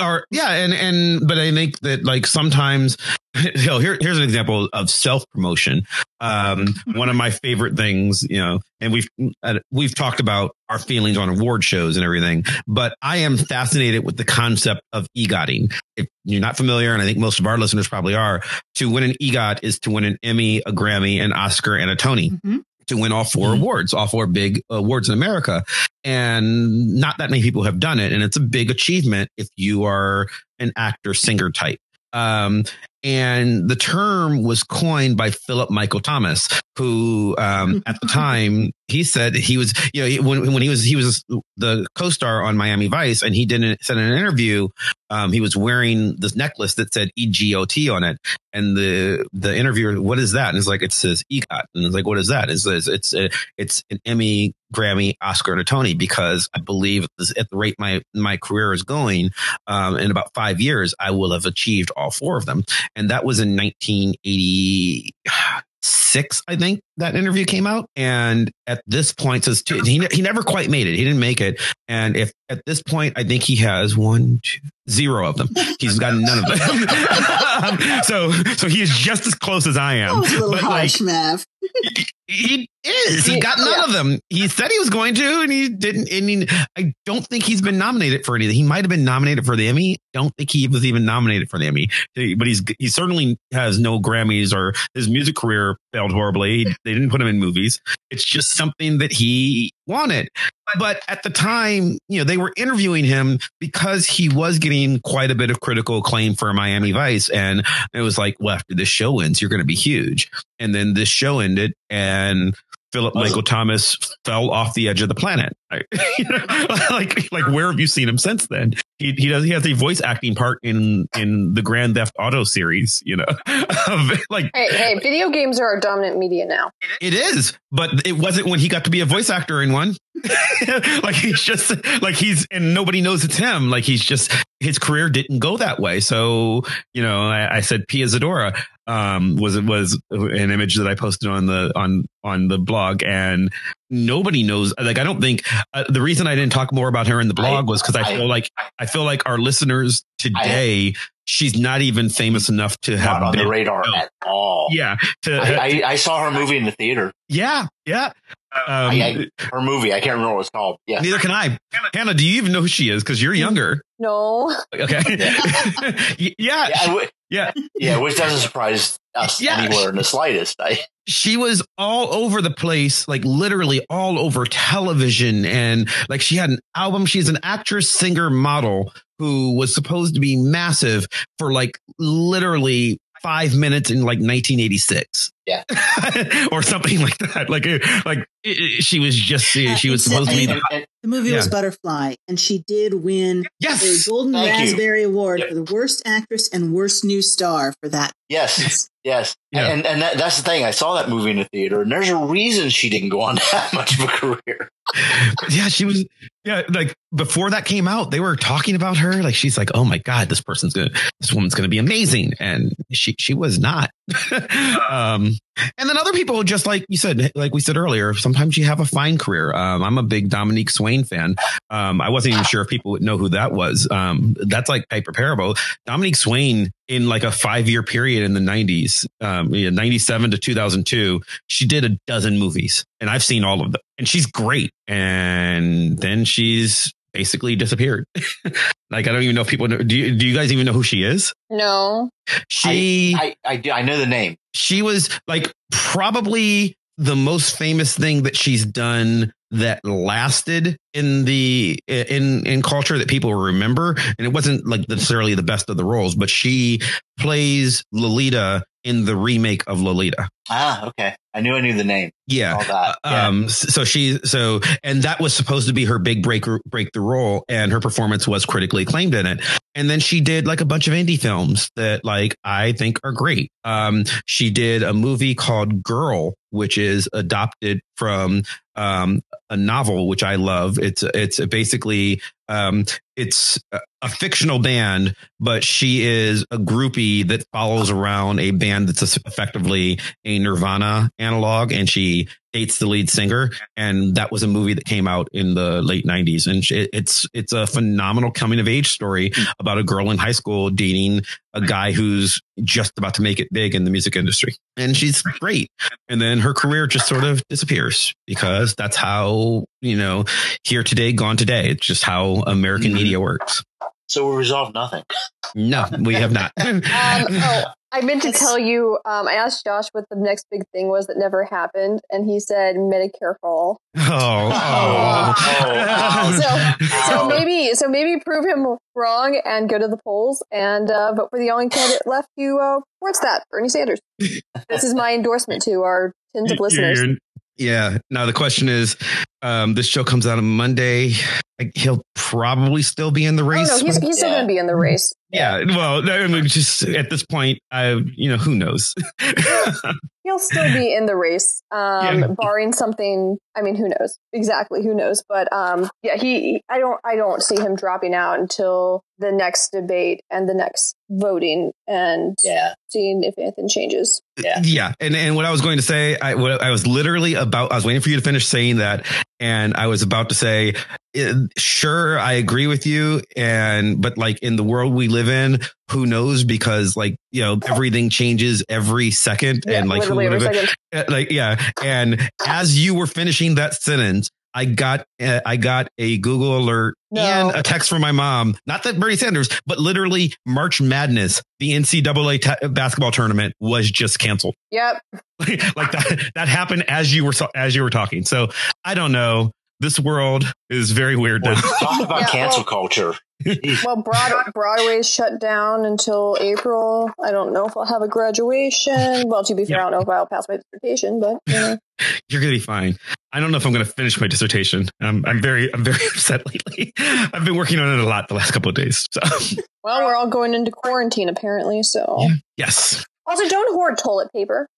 or yeah, and and but I think that like sometimes, (laughs) you know, here here's an example of self promotion. Um, one of my favorite things, you know, and we've uh, we've talked about our feelings on award shows and everything, but I am fascinated with the concept of egotting. If you're not familiar, and I think most of our listeners probably are, to win an EGOT is to win an Emmy, a Grammy, an Oscar, and a Tony
Mhm.
To win all 4
Mhm.
awards, all four big awards in America. And not that many people have done it. And it's a big achievement if you are an actor, singer type. Um, and the term was coined by Philip Michael Thomas, who, um, at the time he said he was, you know, when, when he was, he was the co-star on Miami Vice and he didn't said in an interview, um, he was wearing this necklace that said EGOT on it. And the, the interviewer, what is that? And it's like, it says EGOT. And it's like, what is that? It says, it's, a, it's an Emmy, Grammy, Oscar, and a Tony because I believe at the- at the rate my, my career is going, um, in about five years, I will have achieved all four of them. And that was in 1986, I think that interview came out. And at this point, says two, he, he never quite made it. He didn't make it. And if at this point, I think he has one, two, zero of them. He's got none of them. Um, (laughs) so, so he is just as close as I
That
am.
was a little
But, like,
harsh, Mav.
he is. He got none
Yeah.
of them. He said he was going to, and he didn't. And he, I don't think he's been nominated for anything. He might have been nominated for the Emmy. Don't think he was even nominated for the Emmy. But he's he certainly has no Grammys or his music career failed horribly. They didn't put him in movies. It's just something that he wanted. But at the time, you know, they were interviewing him because he was getting quite a bit of critical acclaim for Miami Vice. And it was like, well, after this show ends, you're going to be huge. And then this show ended and Philip Michael Thomas fell off the edge of the planet. (laughs) You know, like, like where have you seen him since then? He, he does, he has a voice acting part in, in the Grand Theft Auto series, you know, (laughs) like
hey hey video games are our dominant media now
it is, but it wasn't when he got to be a voice actor in one. (laughs) like he's just like he's and nobody knows it's him. Like he's just his career didn't go that way. So you know, I, I said Pia Zadora um, was it was an image that I posted on the on on the blog, and nobody knows. Like I don't think uh, the reason I didn't talk more about her in the blog
I-
was because I,
I-
feel like I feel like our listeners today. she's not even famous enough to have
on
been,
the radar
no.
at all.
Yeah, to,
I, I, I saw her movie in the theater.
yeah, yeah. Um,
I- Her movie, I can't remember what it's called. Yeah.
Neither can I. Hannah, do you even know who she is? Because you're younger.
no
Okay. (laughs) (laughs) yeah.
Yeah, I would-
Yeah.
yeah, which doesn't surprise us (laughs)
Yeah.
anywhere in the slightest. I,
She was all over the place, like literally all over television. And like she had an album. She's an actress, singer, model who was supposed to be massive for like literally five minutes in like 1986.
Yeah. (laughs)
or something like that. Like, uh, like it, it- she was just, uh, she was supposed to be.
and- and-
The movie was Butterfly, and she did win a
Yes.
Golden
Thank you.
Raspberry Award
Yep.
for the worst actress and worst new star for that.
yes, yes.
Yeah.
And and that, that's the thing. I saw that movie in the theater, and there's a reason she didn't go on (laughs) that much of a career.
yeah, she was. Yeah, like before that came out, they were talking about her. Like she's like, oh my god, this person's gonna, this woman's gonna be amazing, and she she was not. (laughs) um, and then other people, just like you said, like we said earlier, sometimes you have a fine career. Um, I'm a big Dominique Swain fan. Um, I wasn't even sure if people would know who that was. Um, that's like Piper Perabo. Dominique Swain in like a five year period in the 90s, um, yeah, 97 to 2002, she did a dozen movies, and I've seen all of them, and she's great. And then she's basically disappeared. (laughs) like I don't even know if people know. Do you, do you guys even know who she is?
no
She
I, I, do- I know the name.
she was like probably the most famous thing that she's done that lasted in the in in culture that people remember and it wasn't like necessarily the best of the roles but she plays lolita in the remake of Lolita.
Ah, okay. I knew I knew the name.
Yeah.
All that. Yeah.
Um, so she, so, and that was supposed to be her big break, break the role and her performance was critically acclaimed in it. And then she did like a bunch of indie films that like I think are great. Um, she did a movie called Girl, which is adopted from, um, a novel, which I love. It's, it's basically, um, it's a, fictional band, but she is a groupie that follows around a band that's effectively a Nirvana analog and she dates the lead singer. And that was a movie that came out in the late nineties. And it's, it's a phenomenal coming of age story about a girl in high school dating a guy who's just about to make it big in the music industry. And she's great. And then her career just sort of disappears because that's how, you know, here today, gone today. It's just how American
Mhm.
media works.
So we resolved nothing.
No, we have not. (laughs)
Um, oh, I meant to tell you. Um, I asked Josh what the next big thing was that never happened, and he said Medicare for all.
Oh, oh. (laughs)
So, so maybe, so maybe prove him wrong and go to the polls and uh, vote for the only candidate left who uh, supports that, Bernie Sanders. this is my endorsement to our tens of listeners.
You're- Yeah. Now the question is, um, this show comes out on Monday. Like, He'll probably still be in the
Oh
race.
no, he's, he's still
Yeah.
going to be in the race.
yeah. Well, I mean, just at this point, I, you know, who knows? (laughs)
He'll still be in the race, (laughs) um,
Yeah.
barring something. I mean, who knows exactly? Who knows? But um, yeah, he. I don't. I don't see him dropping out until the next debate and the next voting and
Yeah.
seeing if anything changes.
Yeah.
Yeah. And, and what I was going to say, I, what I was literally about, I was waiting for you to finish saying that. And I was about to say, eh, sure, I agree with you. And, but like in the world we live in, who knows? Because like, you know, everything changes every second.
Yeah,
and like, who
literally every
would have,
second. (laughs)
like, yeah. And as you were finishing that sentence, I got uh, I got a Google alert
No.
and a text from my mom. Not that Bernie Sanders, but literally March Madness, the NCAA ta- basketball tournament was just canceled.
Yep. (laughs)
like that that happened as you were as you were talking. So I don't know. This world is very weird
Boy,
now.
talk about
Yeah,
cancel
well-
culture. (laughs)
Well, Broad- Broadway's shut down until April. I don't know if I'll have a graduation. Well, to be fair,
Yeah.
I don't know if I'll pass my dissertation, but you know. (laughs)
You're gonna be fine. I don't know if I'm gonna finish my dissertation. I'm, I'm very I'm very (laughs) upset lately. I've been working on it a lot the last couple of days. So
well, we're all going into quarantine apparently. So
Yeah. yes,
also don't hoard toilet paper.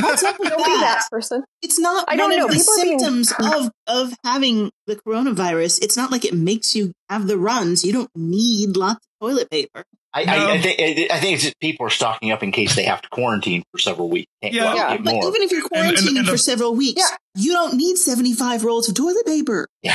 What's up with
Don't be that person.
It's not
I don't
one
know.
of the
People are being-
symptoms of of having the coronavirus. It's not like it makes you have the runs. You don't need lots of toilet paper.
I,
No.
I, I think I think it's just people are stocking up in case they have to quarantine for several weeks. Can't
Yeah.
Yeah,
get
But
more.
even if you're
And- and-
quarantining
and the-
for several weeks,
Yeah.
you don't need 75 rolls of toilet paper. (laughs)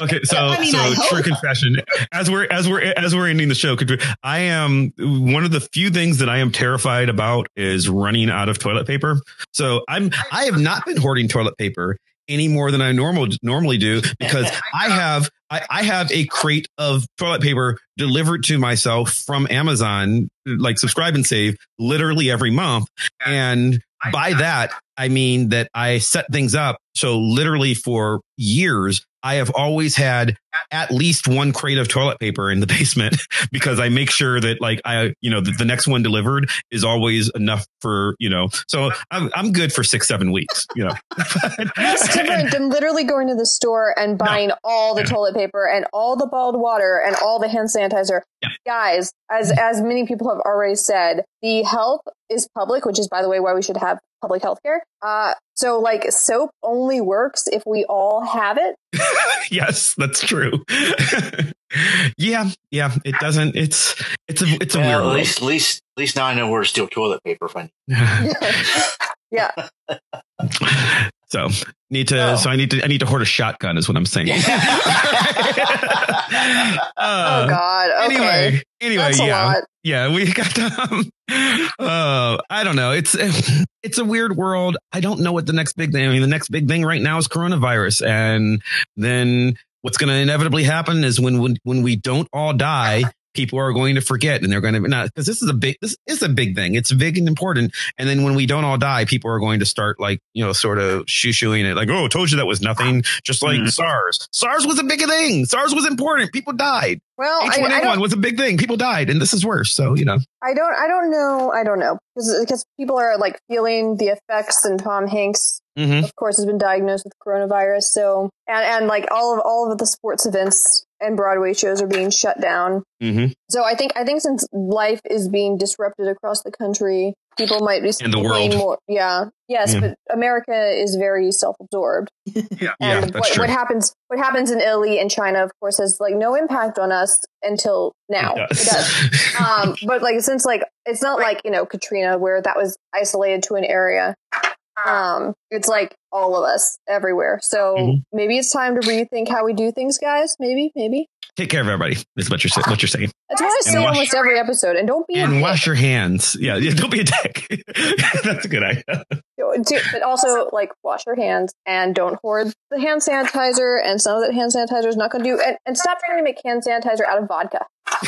Okay, so
I mean, I
so true confession. As we're as we're as we're ending the show, could- I am one of the few things that I am terrified about is running out of toilet paper. So I'm I have not been hoarding toilet paper any more than I normal normally do (laughs) because I have I, I have a crate of toilet paper delivered to myself from Amazon, like subscribe and save, literally every month, and by that I mean that I set things up. So literally for years, I have always had at least one crate of toilet paper in the (laughs) basement (laughs) because I make sure that like I, you know, the, the next one delivered is always enough for, you know, so I'm, I'm good for six, seven weeks, you know. (laughs)
That's different than literally going to the store and buying all the
Yeah.
toilet paper and all the bottled water and all the hand sanitizer.
Yeah.
Guys, as as many people have already said, the health is public, which is by the way why we should have public health care. Uh, so like soap only works if we all have it. (laughs)
yes, that's true. (laughs) yeah. Yeah. It doesn't, it's, it's a, it's a
well,
weird
at least, at least, at least now I know where to steal toilet paper. If I (laughs)
yeah.
so need to,
Oh.
so I need to, I need to hoard a shotgun is what I'm saying.
oh
Uh,
God. Okay.
Anyway, anyway,
That's a
yeah. Yeah, we (laughs) got um uh I don't know. It's (laughs) it's a weird world. I don't know what the next big thing. I mean, the next big thing right now is coronavirus and then what's going to inevitably happen is when when when we don't all die people are going to forget and they're going to not because this is a big this is a big thing. It's big and important. And then when we don't all die, people are going to start like you know sort of shoo shooing it like oh told you that was nothing. Just like
Mhm.
SARS. SARS was a big thing. SARS was important. People died.
Well, I, I
H1N1
don't,
was a big thing. People died, and this is worse. So you know.
I don't, I don't know, I don't know because because people are like feeling the effects, and Tom Hanks,
Mm-hmm.
of course, has been diagnosed with coronavirus. So and and like all of all of the sports events and Broadway shows are being shut down.
Mm-hmm.
So I think I think since life is being disrupted across the country, people might be
in the world.
More, yeah, yes,
Yeah.
but America is very self-absorbed. (laughs)
Yeah,
And
that's
what,
true.
what happens what happens in Italy and China, of course, has like no impact on us until now.
It
It does. um, but like since like it's not like you know Katrina where that was isolated to an area. Um, it's like all of us everywhere. So
Mhm.
maybe it's time to rethink how we do things, guys. Maybe, maybe.
Take care of everybody. Is what you're saying. What you're saying.
That's what I
And
say
wash-
almost every episode. And don't be a
And
dick.
wash your hands. Yeah, yeah. Don't be a dick. (laughs) That's a good idea.
But also, like, wash your hands and don't hoard the hand sanitizer. And some of that hand sanitizer is not going to do. And, and stop trying to make hand sanitizer out of vodka. (laughs)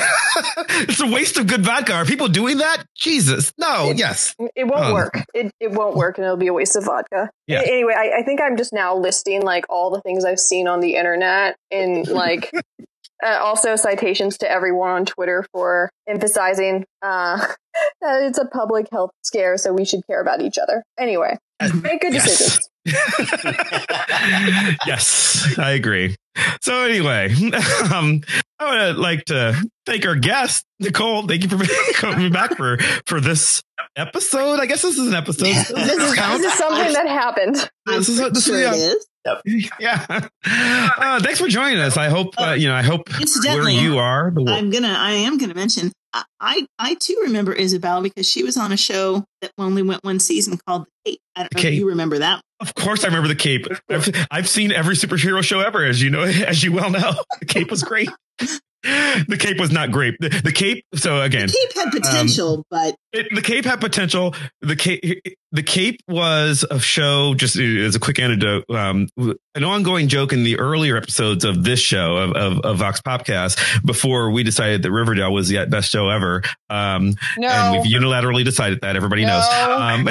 it's a waste of good vodka. Are people doing that? Jesus. No. Yes.
It won't
Um,
work. It, it won't work, and it'll be a waste of vodka.
Yeah.
Anyway, I, I think I'm just now listing like all the things I've seen on the internet, and like (laughs) uh, also citations to everyone on Twitter for emphasizing uh, (laughs) that it's a public health scare, so we should care about each other. Anyway, make good
Yes.
decisions.
yes, I agree. So anyway, (laughs) um, I would like to thank our guest, Nicole. Thank you for (laughs) coming back for for this episode. I guess this is an episode.
This is, this is something that happened.
This is-
pretty
this is-
sure
yeah.
it is. (laughs)
yeah. Uh, thanks for joining us. I hope uh, you know. I hope where
Incidentally,
you are, the world.
I'm gonna. I am gonna mention. I, I too remember Isabel because she was on a show that only went one season called The Cape. I don't know
Cape.
if you remember that.
Of course, I remember the Cape. I've, I've seen every superhero show ever, as you know, (laughs) as you well know. The Cape was great. (laughs) (laughs) The Cape was not great. The, the Cape. So again,
The Cape had potential, but
it, the Cape had potential. The Cape, the Cape was a show. Just as a quick anecdote, um, an ongoing joke in the earlier episodes of this show of, of, of VoxPopcast before we decided that Riverdale was the best show ever. Um,
No.
and we've unilaterally decided that everybody knows.
No.
Um,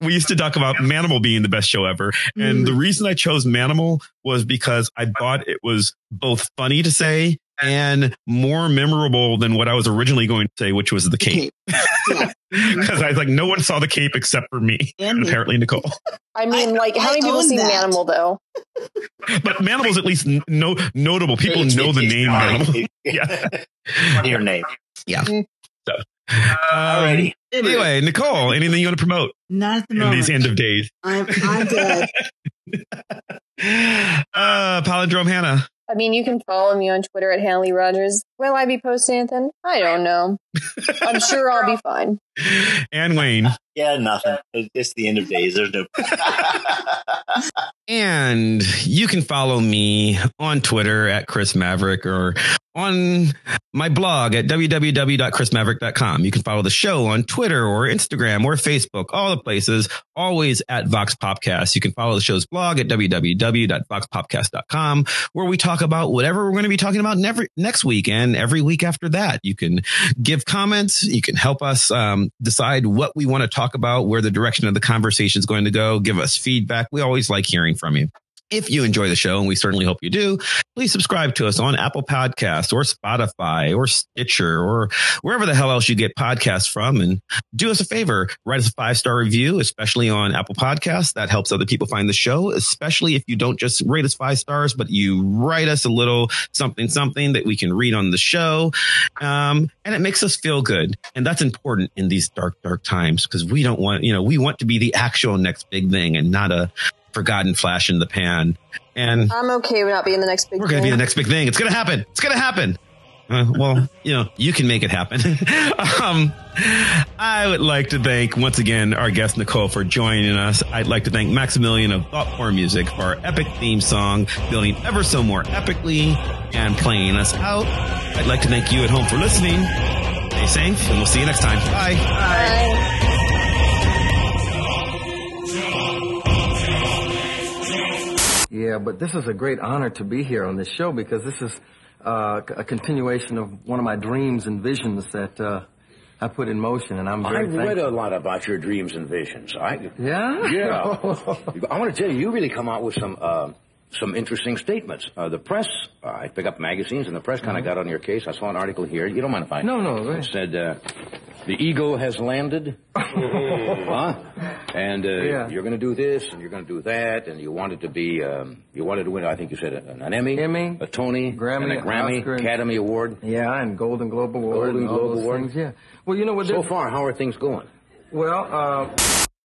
(laughs) we used to talk about Manimal being the best show ever. And
Mm.
the reason I chose Manimal was because I thought it was both funny to say and more memorable than what I was originally going to say, which was the
The
cape.
Yeah. (laughs)
Because I was like, no one saw the cape except for me
And
and apparently Nicole.
I mean,
I-
like, how
I
many people
own
see
that.
Manimal though?
But Manimal's at least no notable. People know the name Manimal. (laughs) Yeah. (laughs)
Your name.
yeah Um,
Alrighty.
anyway, Nicole, anything you want to promote
not at the
in
moment.
these end of days?
I'm, I'm good.
uh, Palindrome Hannah.
I mean, you can follow me on Twitter at Hanley Rogers. Will I be posting anything? I don't know. I'm (laughs) sure I'll be fine.
And Wayne.
Yeah, nothing. It's the end of days. There's no. (laughs)
And you can follow me on Twitter at Chris Maverick or on my blog at www.chrismaverick.com. You can follow the show on Twitter or Instagram or Facebook, all the places, always at VoxPopcast. You can follow the show's blog at www.voxpopcast.com where we talk about whatever we're going to be talking about never, next week every week after that. You can give comments. You can help us um, decide what we want to talk about, where the direction of the conversation is going to go. Give us feedback. We always like hearing from you. If you enjoy the show, and we certainly hope you do, please subscribe to us on Apple Podcasts or Spotify or Stitcher or wherever the hell else you get podcasts from. And do us a favor, write us a five star review, especially on Apple Podcasts. That helps other people find the show, especially if you don't just rate us five stars, but you write us a little something, something that we can read on the show. Um, and it makes us feel good. And that's important in these dark, dark times because we don't want, you know, we want to be the actual next big thing and not a forgotten flash in the pan. And
I'm okay with not being the next big
we're going to be the next big thing. It's going to happen. It's going to happen. Uh, well, (laughs) you know, you can make it happen. (laughs) um, I would like to thank once again our guest Nicole for joining us. I'd like to thank Maximilian of Thoughtform Music for our epic theme song, building ever so more epically and playing us out. I'd like to thank you at home for listening. Stay safe, and we'll see you next time. Bye.
Bye.
Yeah, but this is a great honor to be here on this show because this is uh, a continuation of one of my dreams and visions that uh, I put in motion, and I'm very
I've read
thankful.
a lot about your dreams and visions. I,
Yeah?
yeah. I want to tell you, you really come out with some uh, some interesting statements. Uh, the press, uh, I pick up magazines, and the press kind of got on your case. I saw an article here. You don't mind if I?
Mm-hmm. No, no.
It said uh, the ego has landed, (laughs) huh? And uh,
Yeah.
you're going to do this, and you're going to do that, and you wanted to be, um, you wanted to win. I think you said an, an Emmy,
Emmy,
a Tony,
Grammy,
and a Grammy,
Oscar, and-
Academy Award.
Yeah, and Golden Globe Award.
Golden Globe Award.
Things, yeah. Well, you know what?
So
there's-
far, how are things going?
Well, uh,